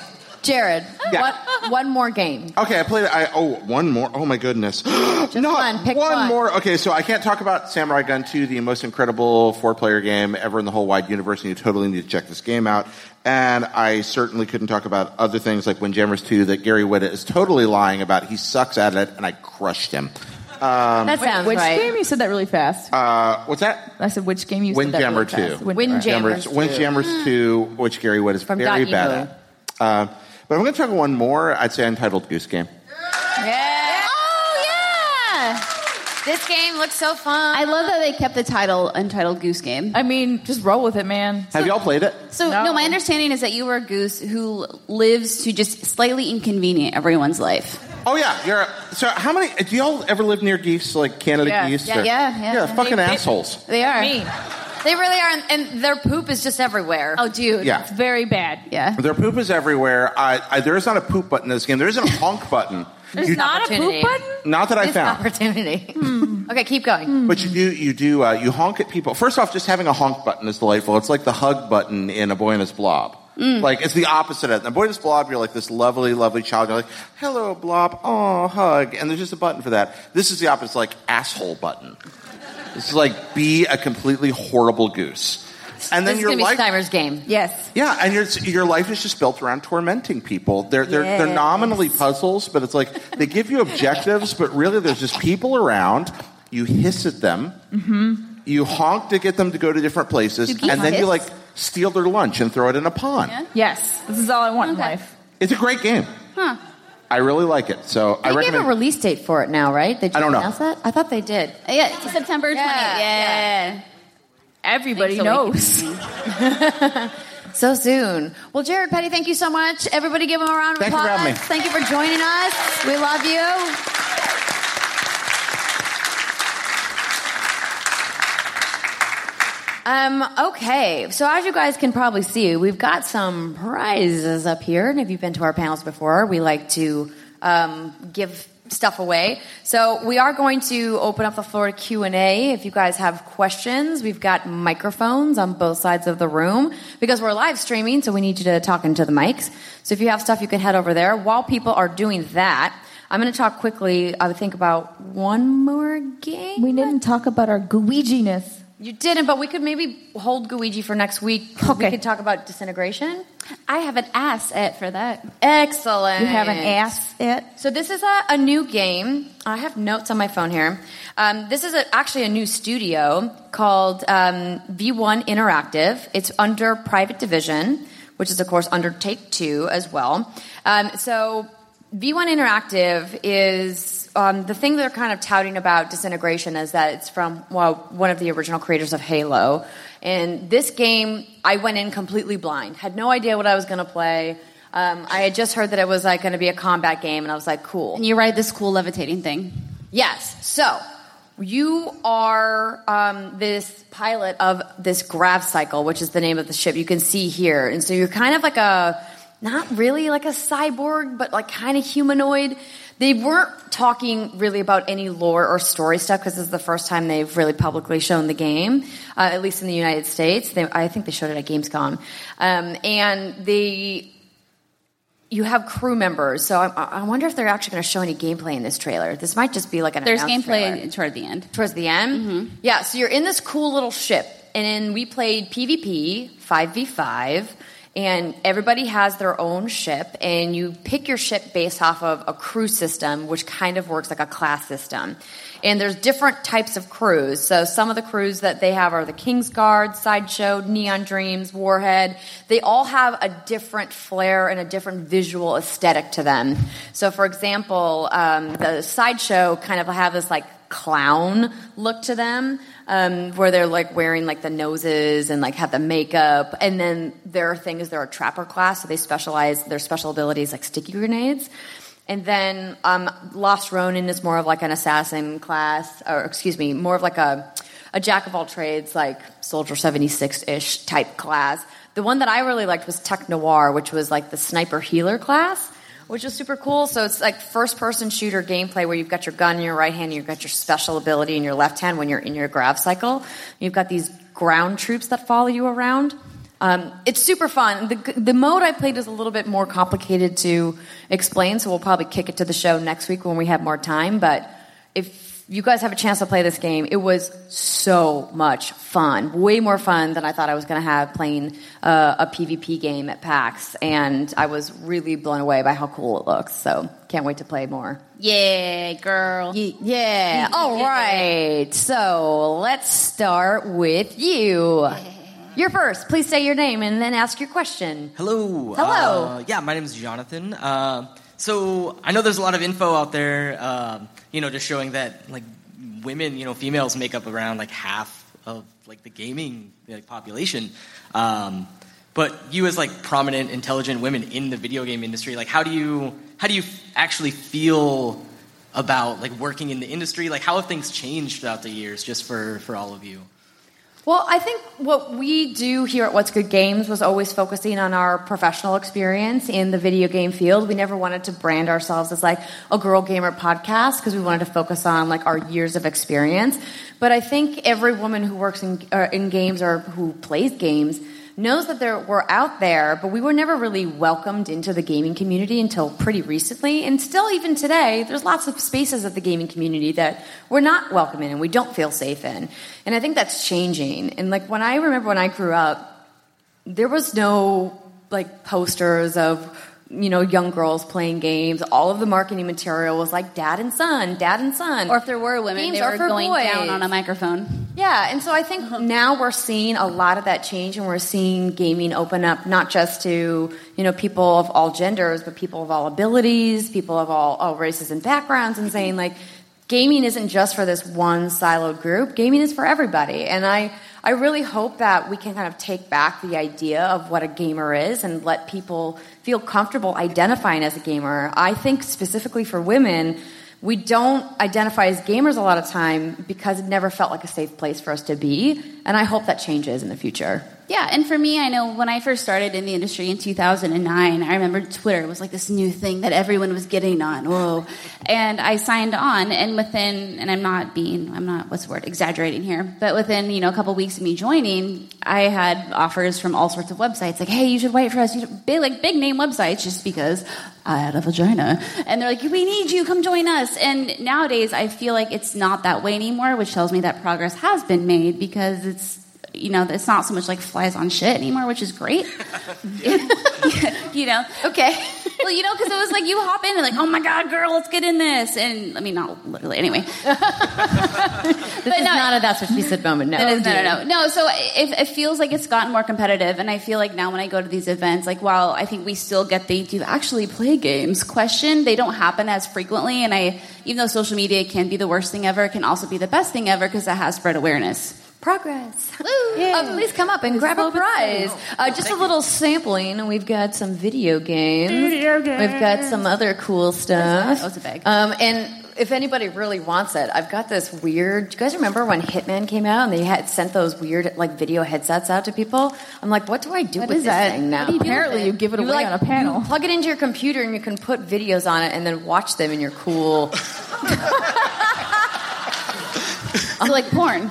Jared. Yeah. One, one more game. Okay, I played. I oh, one more. Oh my goodness, Not one. Pick one. more. Okay, so I can't talk about Samurai Gun 2, the most incredible four-player game ever in the whole wide universe, and you totally need to check this game out. And I certainly couldn't talk about other things like Windjammers 2 that Gary Whitta is totally lying about. He sucks at it, and I crushed him. that sounds Which right. game you said that really fast? Uh, what's that? I said which game you said that Windjammer really fast? 2. Wind- Windjammers. Windjammers, Windjammers 2, which Gary Whitta is From very bad at. Uh, but I'm going to talk one more. I'd say Untitled Goose Game. Yeah. oh yeah! This game looks so fun. I love that they kept the title Untitled Goose Game. I mean, just roll with it, man. Have y'all played it? So No. no. my understanding is that you were a goose who lives to just slightly inconvenient everyone's life. Oh yeah, you're. So how many? Do y'all ever live near geese, like Canada Yeah. geese? Yeah, or- yeah, yeah. yeah. Fucking They- they- assholes. They are. Me. They really are, and- and their poop is just everywhere. Oh, dude. Yeah. It's very bad. Yeah. Their poop is everywhere. I, I, there is not a poop button in this game. There isn't a honk button. There's You- not a poop button? not that I Missed found. opportunity. Hmm. okay, keep going. Hmm. But you do, you do, uh, you honk at people. First off, just having a honk button is delightful. It's like the hug button in a boy and his blob. Hmm. Like it's the opposite of it. In a boy and his blob, you're like this lovely, lovely child. You're like, "Hello, blob, oh, hug," and there's just a button for that. This is the opposite, it's like asshole button. This is like be a completely horrible goose, and then This is your gonna be life. Steimer's game. Yes. Yeah, and your your life is just built around tormenting people. They're they're they're nominally puzzles, but it's like they give you objectives, but really there's just people around. You hiss at them. Mm-hmm. You honk to get them to go to different places, Do geese and then you like steal their lunch and throw it in a pond. Yeah? Yes. This is all I want in life. It's a great game. Huh. I really like it. So I They gave recommend. a release date for it now, right? They just I don't know. announced that? I thought they did. Yeah, it's September 20th. Yeah, Yeah. Everybody so knows. So soon. Well, Jared Petty, thank you so much. Everybody give him a round of Thank you for applause. having me. Thank you for joining us. We love you. Um, okay, so as you guys can probably see, we've got some prizes up here. And if you've been to our panels before, we like to um, give stuff away. So we are going to open up the floor to Q&A. If you guys have questions, we've got microphones on both sides of the room because we're live streaming, so we need you to talk into the mics. So if you have stuff, you can head over there. While people are doing that, I'm going to talk quickly, I would think about one more game. we didn't talk about our Guiji-ness. You didn't, but we could maybe hold Guiji for next week. Okay. We could talk about disintegration. I have an asset for that. Excellent. You have an ass it? So this is a, a new game. I have notes on my phone here. Um, this is a, actually a new studio called um, V1 Interactive. It's under Private Division, which is of course under Take Two as well. Um, so V1 Interactive is um, the thing they're kind of touting about disintegration is that it's from well one of the original creators of Halo. And this game, I went in completely blind, had no idea what I was going to play. Um, I had just heard that it was like going to be a combat game, and I was like, cool. And you ride this cool levitating thing. Yes. So you are um, this pilot of this grav cycle, which is the name of the ship. You can see here, and so you're kind of like a not really like a cyborg, but like kind of humanoid. They weren't talking really about any lore or story stuff because this is the first time they've really publicly shown the game, uh, at least in the United States. They, I think they showed it at Gamescom, um, and they you have crew members. So I, I wonder if they're actually going to show any gameplay in this trailer. This might just be like an There's announced trailer. gameplay toward the end. towards the end. Yeah, so you're in this cool little ship, and then we played PvP five v five. And everybody has their own ship, and you pick your ship based off of a crew system, which kind of works like a class system. And there's different types of crews. So some of the crews that they have are the King's Guard, Sideshow, Neon Dreams, Warhead. They all have a different flair and a different visual aesthetic to them. So, for example, um, the Sideshow kind of have this like clown look to them, um, where they're like wearing like the noses and like have the makeup. And then their thing is they're a trapper class, so they specialize their special abilities like sticky grenades. And then um, Lost Ronin is more of like an assassin class, or excuse me, more of like a a jack of all trades, like Soldier seventy six ish type class. The one that I really liked was Tech Noir, which was like the sniper healer class which is super cool. So it's like first person shooter gameplay where you've got your gun in your right hand, and you've got your special ability in your left hand when you're in your grav cycle. You've got these ground troops that follow you around. Um, it's super fun. The, the mode I played is a little bit more complicated to explain, so we'll probably kick it to the show next week when we have more time. But if you guys have a chance to play this game, it was so much fun. Way more fun than I thought I was going to have playing uh, a PvP game at PAX. And I was really blown away by how cool it looks. So can't wait to play more. Yeah, girl. Ye- Yeah. All right. So let's start with you. You're first. Please say your name and then ask your question. Hello. Hello. Uh, yeah, my name is Jonathan. Uh, so I know there's a lot of info out there, um, you know, just showing that like women, you know, females make up around like half of like the gaming like, population. Um, but you as like prominent, intelligent women in the video game industry, like how do you how do you actually feel about like working in the industry? Like how have things changed throughout the years, just for for all of you? Well, I think what we do here at What's Good Games was always focusing on our professional experience in the video game field. We never wanted to brand ourselves as like a girl gamer podcast because we wanted to focus on like our years of experience. But I think every woman who works in, uh, in games or who plays games knows that there, we're out there, but we were never really welcomed into the gaming community until pretty recently. And still, even today, there's lots of spaces of the gaming community that we're not welcome in and we don't feel safe in. And I think that's changing. And like when I remember when I grew up, there was no like posters of you know, young girls playing games. All of the marketing material was like dad and son, dad and son. Or if there were women, Games they were going boys. down on a microphone. Yeah, and so I think uh-huh. now we're seeing a lot of that change, and we're seeing gaming open up not just to you know people of all genders, but people of all abilities, people of all, all races and backgrounds, and mm-hmm. saying like gaming isn't just for this one siloed group. Gaming is for everybody, and I I really hope that we can kind of take back the idea of what a gamer is and let people feel comfortable identifying as a gamer. I think specifically for women we don't identify as gamers a lot of time because it never felt like a safe place for us to be and i hope that changes in the future Yeah, and for me, I know when I first started in the industry in 2009, I remember Twitter was like this new thing that everyone was getting on. Whoa. And I signed on, and within, and I'm not being, I'm not, what's the word, exaggerating here, but within, you know, a couple weeks of me joining, I had offers from all sorts of websites like, hey, you should write for us, you should, big, like big name websites just because I had a vagina. And they're like, we need you, come join us. And nowadays, I feel like it's not that way anymore, which tells me that progress has been made because it's, you know, it's not so much like flies on shit anymore, which is great. you know, okay well, you know, because it was like you hop in and like, oh my god, girl, let's get in this, and I mean, not literally, anyway. this is not a that's what she said moment no is, no, no, no, no. So it, it feels like it's gotten more competitive, and I feel like now when I go to these events, like while I think we still get the "do you actually play games?" question, they don't happen as frequently. And I, even though social media can be the worst thing ever, it can also be the best thing ever because it has spread awareness. Progress Uh, please come up and grab a prize uh, just a little sampling we've got some video games we've got some other cool stuff That was a bag. um, and if anybody really wants it, I've got this weird. Do you guys remember when Hitman came out and they had sent those weird like video headsets out to people? I'm like, what do I do What with is this that? thing now? You Apparently you give it away like, on a panel. you plug it into your computer and you can put videos on it and then watch them in your cool. So like porn.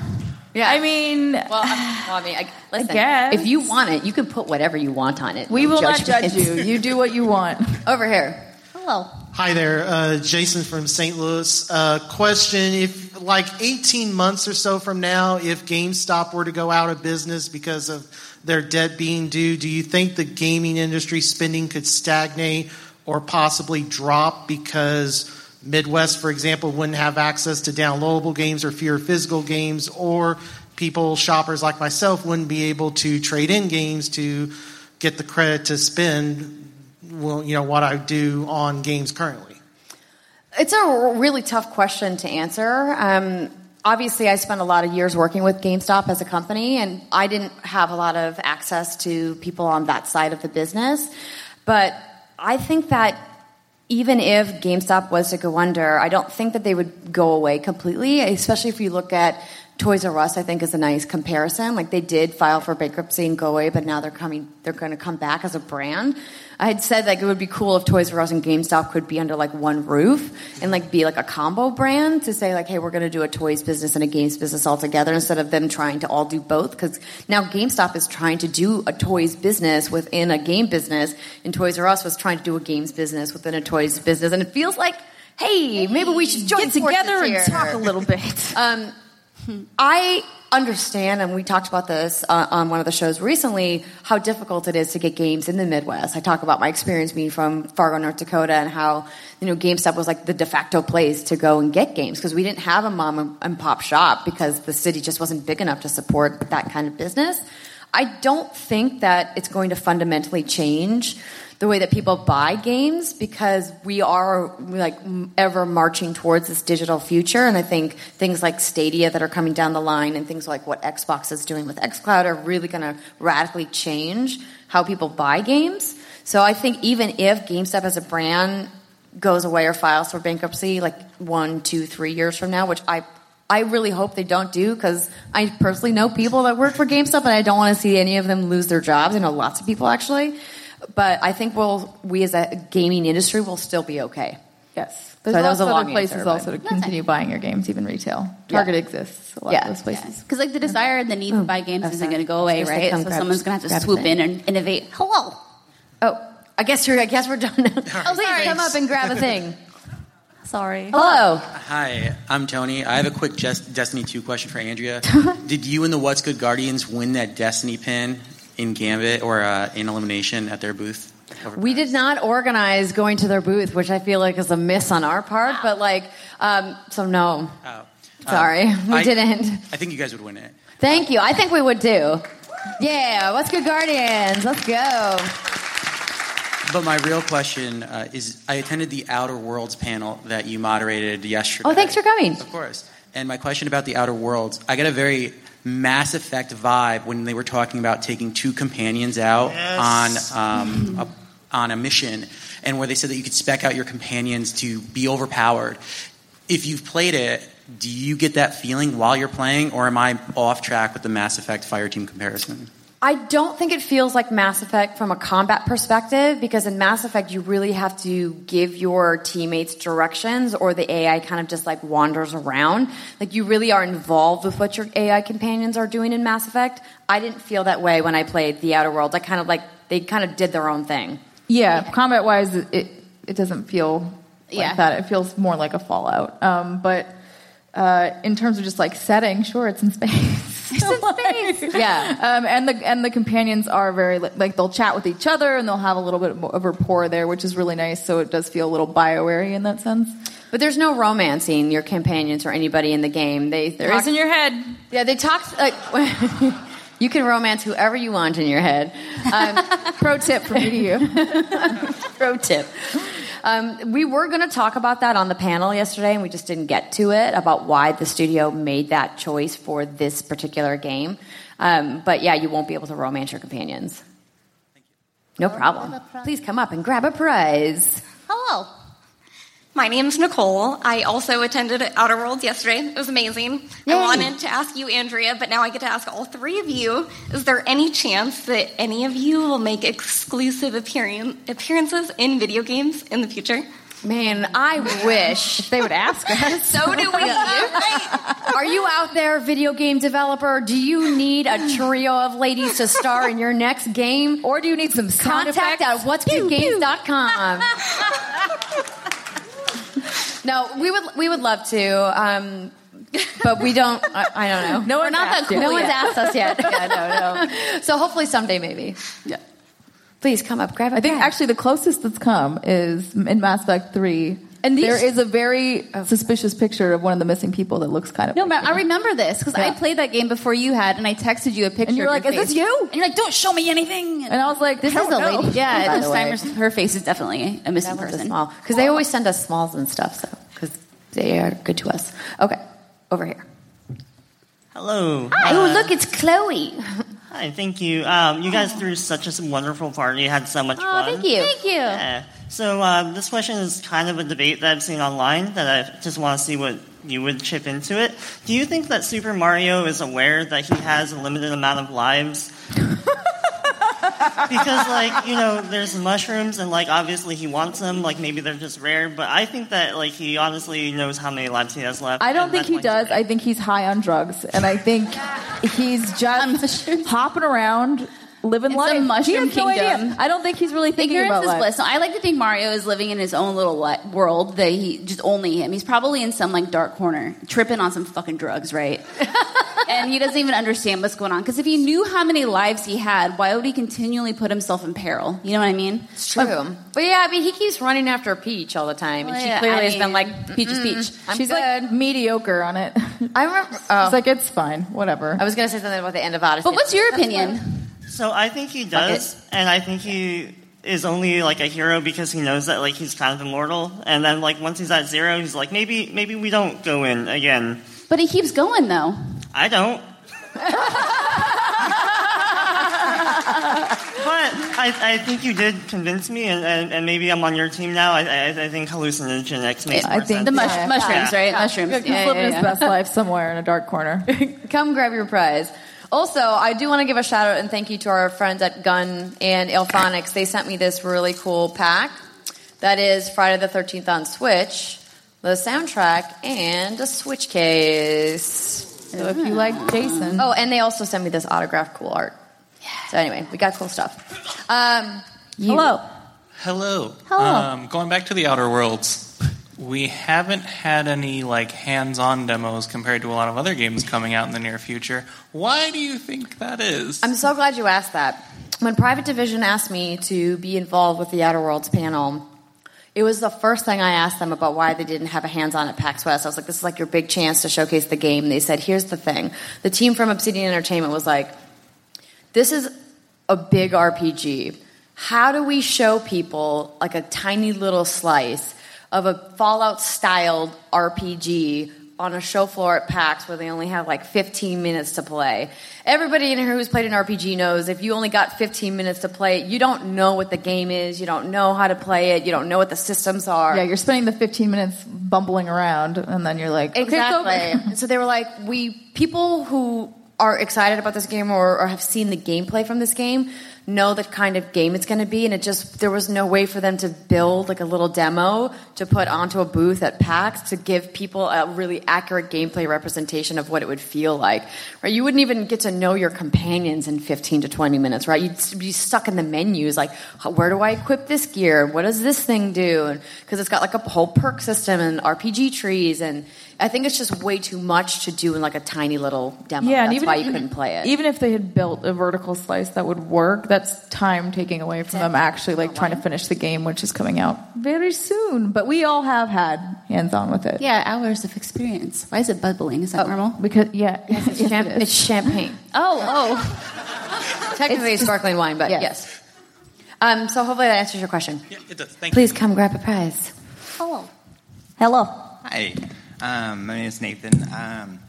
Yeah, I mean, Well, I, well, I mean, I, listen, guess. if you want it, you can put whatever you want on it. we No will not judge you. You do what you want. Over here. Hello. Hi there, uh, Jason from St. Louis. Uh, question: If like 18 months or so from now, if GameStop were to go out of business because of their debt being due, do you think the gaming industry spending could stagnate or possibly drop because Midwest, for example, wouldn't have access to downloadable games or fewer physical games, or people shoppers like myself wouldn't be able to trade in games to get the credit to spend well, you know, what I do on games currently. It's a really tough question to answer. Um, obviously, I spent a lot of years working with GameStop as a company, and I didn't have a lot of access to people on that side of the business. But I think that even if GameStop was to go under, I don't think that they would go away completely, especially if you look at Toys R Us, I think is a nice comparison. Like they did file for bankruptcy and go away, but now they're coming, they're going to come back as a brand. I had said like it would be cool if Toys R Us and GameStop could be under like one roof and like be like a combo brand to say like, hey, we're going to do a toys business and a games business all together instead of them trying to all do both. Because now GameStop is trying to do a toys business within a game business, and Toys R Us was trying to do a games business within a toys business, and it feels like. Hey, maybe we should join Get together and talk a little bit. Um, I understand, and we talked about this uh, on one of the shows recently, how difficult it is to get games in the Midwest. I talk about my experience being from Fargo, North Dakota, and how you know GameStop was like the de facto place to go and get games because we didn't have a mom and- and pop shop because the city just wasn't big enough to support that kind of business. I don't think that it's going to fundamentally change the way that people buy games because we are like ever marching towards this digital future and i think things like stadia that are coming down the line and things like what xbox is doing with xcloud are really going to radically change how people buy games. So I think even if GameStop as a brand goes away or files for bankruptcy like one, two, three years from now, which I I really hope they don't do because I personally know people that work for GameStop and I don't want to see any of them lose their jobs. I know lots of people actually, but I think we'll we as a gaming industry will still be okay. Yes. There's Sorry, that lots of other places answer, also to but- continue buying your games, even retail. Yeah. Target exists. A lot Yeah. of those places. Because like the desire and the need to oh, buy games oh, isn't going to go away, right? So grab- someone's going to have to swoop in and innovate. Hello. Oh, I guess you're. I guess we're done now. Oh, Please sorry. come up and grab a thing. Sorry. Hello. Hi, I'm Tony. I have a quick Jes- Destiny 2 question for Andrea. Did you and the What's Good Guardians win that Destiny pin in Gambit or uh, in Elimination at their booth? We did not organize going to their booth, which I feel like is a miss on our part. But like, um, so no. Oh. Sorry, Um, we I- didn't. I think you guys would win it. Thank you. I think we would too. Yeah. What's good, Guardians? Let's go. But my real question uh, is I attended the Outer Worlds panel that you moderated yesterday. Oh, thanks for coming. Of course. And my question about the Outer Worlds, I got a very Mass Effect vibe when they were talking about taking two companions out Yes. on um, a, on a mission, and where they said that you could spec out your companions to be overpowered. If you've played it, do you get that feeling while you're playing, or am I off track with the Mass Effect Fireteam comparison? I don't think it feels like Mass Effect from a combat perspective because in Mass Effect you really have to give your teammates directions or the AI kind of just like wanders around. Like you really are involved with what your AI companions are doing in Mass Effect. I didn't feel that way when I played The Outer Worlds. I kind of like they kind of did their own thing. Yeah, combat wise, it it doesn't feel like Yeah. that. It feels more like a Fallout. Um, but uh, in terms of just like setting, sure, it's in space. It's in space. Yeah. Um, and the and the companions are very li- like they'll chat with each other and they'll have a little bit of rapport there, which is really nice. So it does feel a little Bioware in that sense. But there's no romancing your companions or anybody in the game. They There talk- is in your head. Yeah, they talk like you can romance whoever you want in your head. Um, Pro tip from me to you. Pro tip. Um, we were going to talk about that on the panel yesterday, and we just didn't get to it about why the studio made that choice for this particular game. Um, but yeah, you won't be able to romance your companions. No problem. Please come up and grab a prize. Hello. My name's Nicole. I also attended Outer Worlds yesterday. It was amazing. Yay. I wanted to ask you, Andrea, but now I get to ask all three of you. Is there any chance that any of you will make exclusive appearances in video games in the future? Man, I wish they would ask us. So do we. Are you out there, video game developer? Do you need a trio of ladies to star in your next game? Or do you need some sound Contact effects? at what'sgoodgames.com. no, we would we would love to, um, but we don't. I, I don't know. No We're one's not that asked cool. yet. No one's asked us yet. yeah, no, no. So hopefully someday, maybe. Yeah. Please come up, grab a I think bag. actually the closest that's come is in Mass Effect 3. And these- there is a very suspicious picture of one of the missing people that looks kind of No, like man, I remember this because I played that game before you had, and I texted you a picture. And you're of like, your "Is this you?" And you're like, "Don't show me anything." And I was like, This I is don't the know. lady. yeah, by and the way. Her face is definitely a missing That one's person. small because they always send us smalls and stuff. So because they are good to us. Okay, over here. Hello. Hi. Uh, oh, look, it's Chloe. Hi, thank you. Um, you guys threw such a wonderful party. You had so much Oh, fun. thank you. Thank you. Yeah. So um, this question is kind of a debate that I've seen online that I just want to see what you would chip into it. Do you think that Super Mario is aware that he has a limited amount of lives? because like you know there's mushrooms and like obviously he wants them like maybe they're just rare but i think that like he honestly knows how many lives he has left I don't think he does. I think he's high on drugs, and I think he's just hopping around, living It's life. a mushroom he has no kingdom. idea. I don't think he's really thinking Ignorance about is life. bliss. So I like to think Mario is living in his own little li- world that he just only him. He's probably in some like dark corner, tripping on some fucking drugs, right? and he doesn't even understand what's going on. Because if he knew how many lives he had, why would he continually put himself in peril? You know what I mean? It's true. But yeah, I mean, he keeps running after Peach all the time, and Well, she yeah, clearly I has been like, Peach is Peach. I'm She's good. like mediocre on it. I remember. Oh, It's like it's fine, whatever. I was going to say something about the end of Odyssey. But what's your opinion? So I think he does, and I think he is only like a hero because he knows that like he's kind of immortal. And then like once he's at zero, he's like maybe maybe we don't go in again. But he keeps going though. I don't. but I, I think you did convince me, and, and, and maybe I'm on your team now. I, I, I think hallucinogenics makes I more think sense. The mush- Yeah. mushrooms, Yeah. right? Mushrooms. He's Yeah, living yeah, his best life somewhere in a dark corner. Come grab your prize. Also, I do want to give a shout out and thank you to our friends at Gun and IllFonics. They sent me this really cool pack that is Friday the 13th on Switch, the soundtrack, and a Switch case. So if you like Jason, Oh, and they also sent me this autograph cool art. So anyway, we got cool stuff. Um, hello. Hello. Hello. Um, going back to the Outer Worlds, we haven't had any like hands-on demos compared to a lot of other games coming out in the near future. Why do you think that is? I'm so glad you asked that. When Private Division asked me to be involved with the Outer Worlds panel, it was the first thing I asked them about why they didn't have a hands-on at PAX West. I was like, "This is like your big chance to showcase the game." They said, "Here's the thing." The team from Obsidian Entertainment was like, "This is a big RPG. How do we show people like a tiny little slice of a Fallout-styled RPG?" On a show floor at PAX where they only have like 15 minutes to play. Everybody in here who's played an RPG knows if you only got 15 minutes to play it, you don't know what the game is, you don't know how to play it, you don't know what the systems are. Yeah, you're spending the 15 minutes bumbling around, and then you're like, okay, Exactly. And so they were like, we people who are excited about this game or, or have seen the gameplay from this game know the kind of game it's going to be, and it just there was no way for them to build like a little demo to put onto a booth at PAX to give people a really accurate gameplay representation of what it would feel like. Right? You wouldn't even get to know your companions in 15 to 20 minutes, right? You'd be stuck in the menus, like where do I equip this gear? What does this thing do? Because it's got like a whole perk system and RPG trees, and I think it's just way too much to do in like a tiny little demo. Yeah, and That's even why if- you couldn't play it. Even if they had built a vertical slice that would work, that's time taking away from them actually like trying to finish the game, which is coming out very soon. But we all have had hands on with it. Yeah, hours of experience. Why is it bubbling? Is that normal? Because yeah, it's, champ- it's champagne. Oh, oh. Technically, it's sparkling wine, but Yes. yes. Um, so hopefully that answers your question. Yeah, it does. Thank you. Please you. come grab a prize. Hello. Hello. Hi, um, my name is Nathan. Um,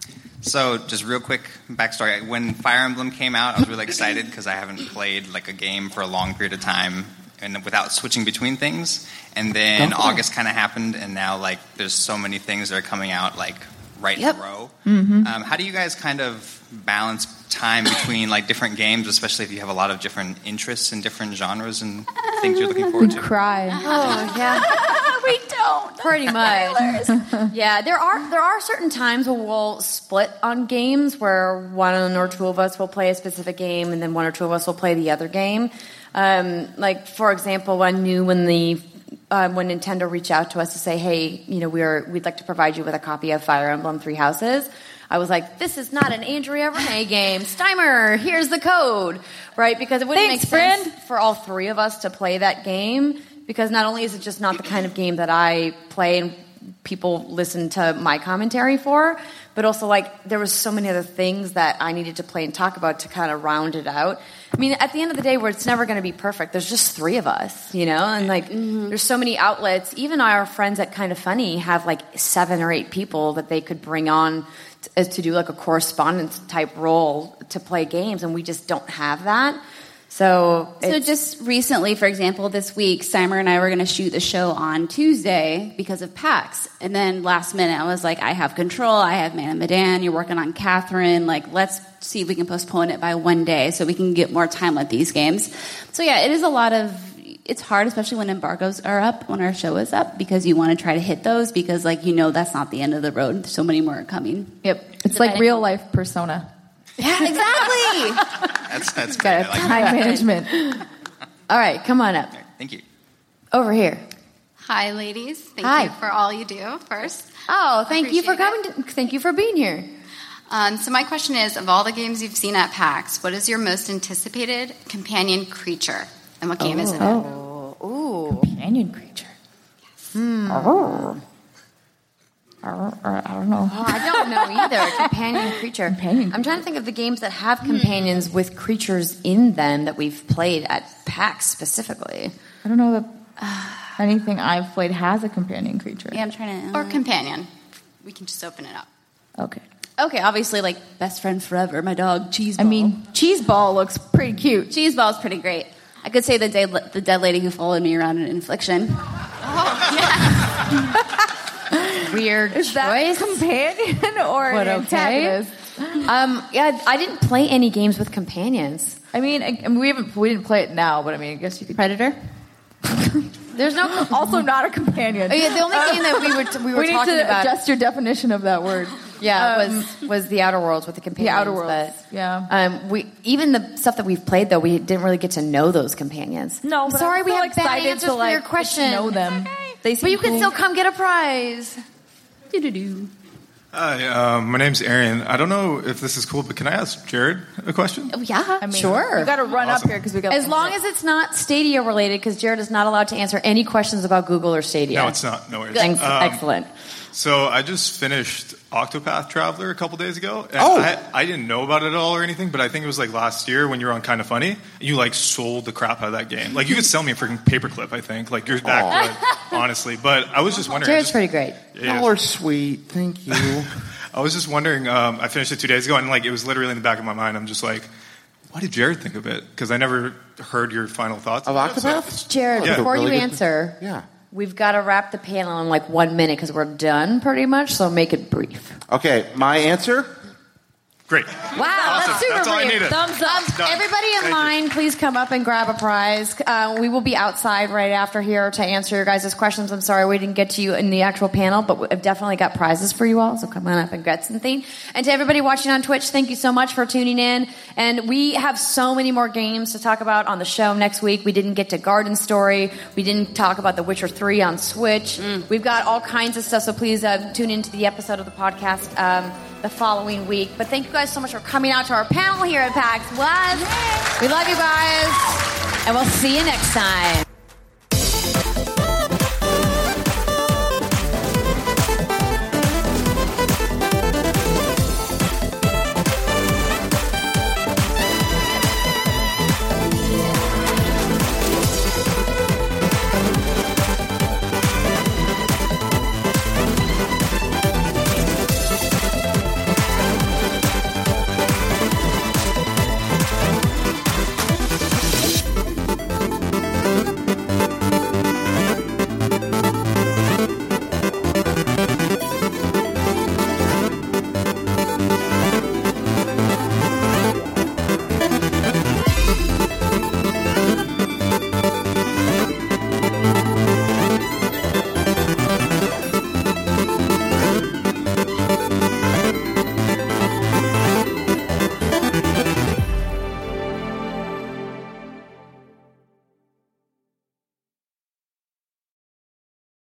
so, just real quick backstory. When Fire Emblem came out, I was really excited because I haven't played like a game for a long period of time and without switching between things. And then August kind of happened, and now like there's so many things that are coming out like right Yep. in a row. Mm-hmm. Um, how do you guys kind of balance time between like different games, especially if you have a lot of different interests and different genres and things you're looking forward We to? cry. Oh yeah, we don't. pretty much. yeah, there are there are certain times where we'll split on games where one or two of us will play a specific game, and then one or two of us will play the other game. Um, like for example, I knew when the um, when Nintendo reached out to us to say, "Hey, you know, we are we'd like to provide you with a copy of Fire Emblem Three Houses." I was like, "This is not an Andrea Rene game, Steimer. Here's the code, right?" Because it wouldn't Thanks, make sense for all three of us to play that game because not only is it just not the kind of game that I play and people listen to my commentary for, but also like there was so many other things that I needed to play and talk about to kind of round it out. I mean, at the end of the day, where it's never going to be perfect. There's just three of us, you know, and like mm-hmm. there's so many outlets. Even our friends at Kind of Funny have like seven or eight people that they could bring on as to do like a correspondence type role to play games, and we just don't have that. So, So just recently, for example, this week, Steimer and I were going to shoot the show on Tuesday because of PAX. And then last minute, I was like, I have control. I have Man of Medan. You're working on Catherine. Like, let's see if we can postpone it by one day so we can get more time with these games. So yeah, it is a lot of, it's hard, especially when embargoes are up, when our show is up, because you want to try to hit those because like, you know, that's not the end of the road. So many more are coming. Yep. It's like real life persona. yeah, exactly. That's that's great. Got I a like that. time management. All right, come on up Thank you. over here. Hi, ladies. Thank Hi. you for all you do first. Oh, thank you for coming. To, thank you for being here. Um, so, my question is of all the games you've seen at PAX, what is your most anticipated companion creature? And what game is it? Oh, ooh. Companion creature. Hmm. Oh. I don't know. Oh, I don't know either. Companion creature. Companion I'm trying to think of the games that have companions with creatures in them that we've played at PAX specifically. I don't know that anything I've played has a companion creature. Yeah, I'm trying to. Or companion. We can just open it up. Okay. Okay, obviously, like best friend forever, my dog Cheese. I mean, cheese ball looks pretty cute. Cheese ball's pretty great. I could say the dead, the dead lady who followed me around in Infliction. Weird Is that choice. companion or But an okay. antagonist? Um, yeah, I didn't play any games with companions. I mean, I, I mean, we haven't we didn't play it now, but I mean, I guess you could. Predator. There's no. also not a companion. Oh, yeah, the only thing that we were we were we need talking to about. adjust your definition of that word. yeah, Um, was was the Outer Worlds with the companions. Outer Worlds, but, yeah. Um, we even the stuff that we've played though, we didn't really get to know those companions. No, I'm sorry, I'm we so have bad excited answers to, for like, your question. know them. They but you can still come get a prize. Hi, um, my name's Arian. I don't know if this is cool, but can I ask Jared a question? Oh, yeah, I mean, sure. You got to run Awesome. up here because we got. As long as it's not Stadia related, because Jared is not allowed to answer any questions about Google or Stadia. No, it's not. No worries. Thanks. Um, Excellent. So I just finished Octopath Traveler a couple days ago. And Oh. I, I didn't know about it at all or anything, but I think it was like last year when you were on Kind of Funny. You like sold the crap out of that game. Like you could sell me a freaking paperclip. I think like you're back, but, honestly. But I was just wondering. I Jared's just- pretty great. Yeah. Y'all are sweet. Thank you. I was just wondering. Um, I finished it two days ago, and like it was literally in the back of my mind. I'm just like, what did Jared think of it? Because I never heard your final thoughts Of about it, so- Octopath? Jared, Yeah. before Really you good- answer, Yeah. We've got to wrap the panel in like one minute because we're done pretty much. So make it brief. Okay, my answer. Great. Wow, Awesome. that's super That's all I needed. Thumbs up. Done. Everybody in Thank you. line, please come up and grab a prize. Uh, we will be outside right after here to answer your guys' questions. I'm sorry we didn't get to you in the actual panel, but we've definitely got prizes for you all. So come on up and get something. And to everybody watching on Twitch, thank you so much for tuning in. And we have so many more games to talk about on the show next week. We didn't get to Garden Story. We didn't talk about The Witcher 3 on Switch. We've got all kinds of stuff. So please uh, tune into the episode of the podcast. Um, the following week. But thank you guys so much for coming out to our panel here at PAX West. We love you guys, and we'll see you next time.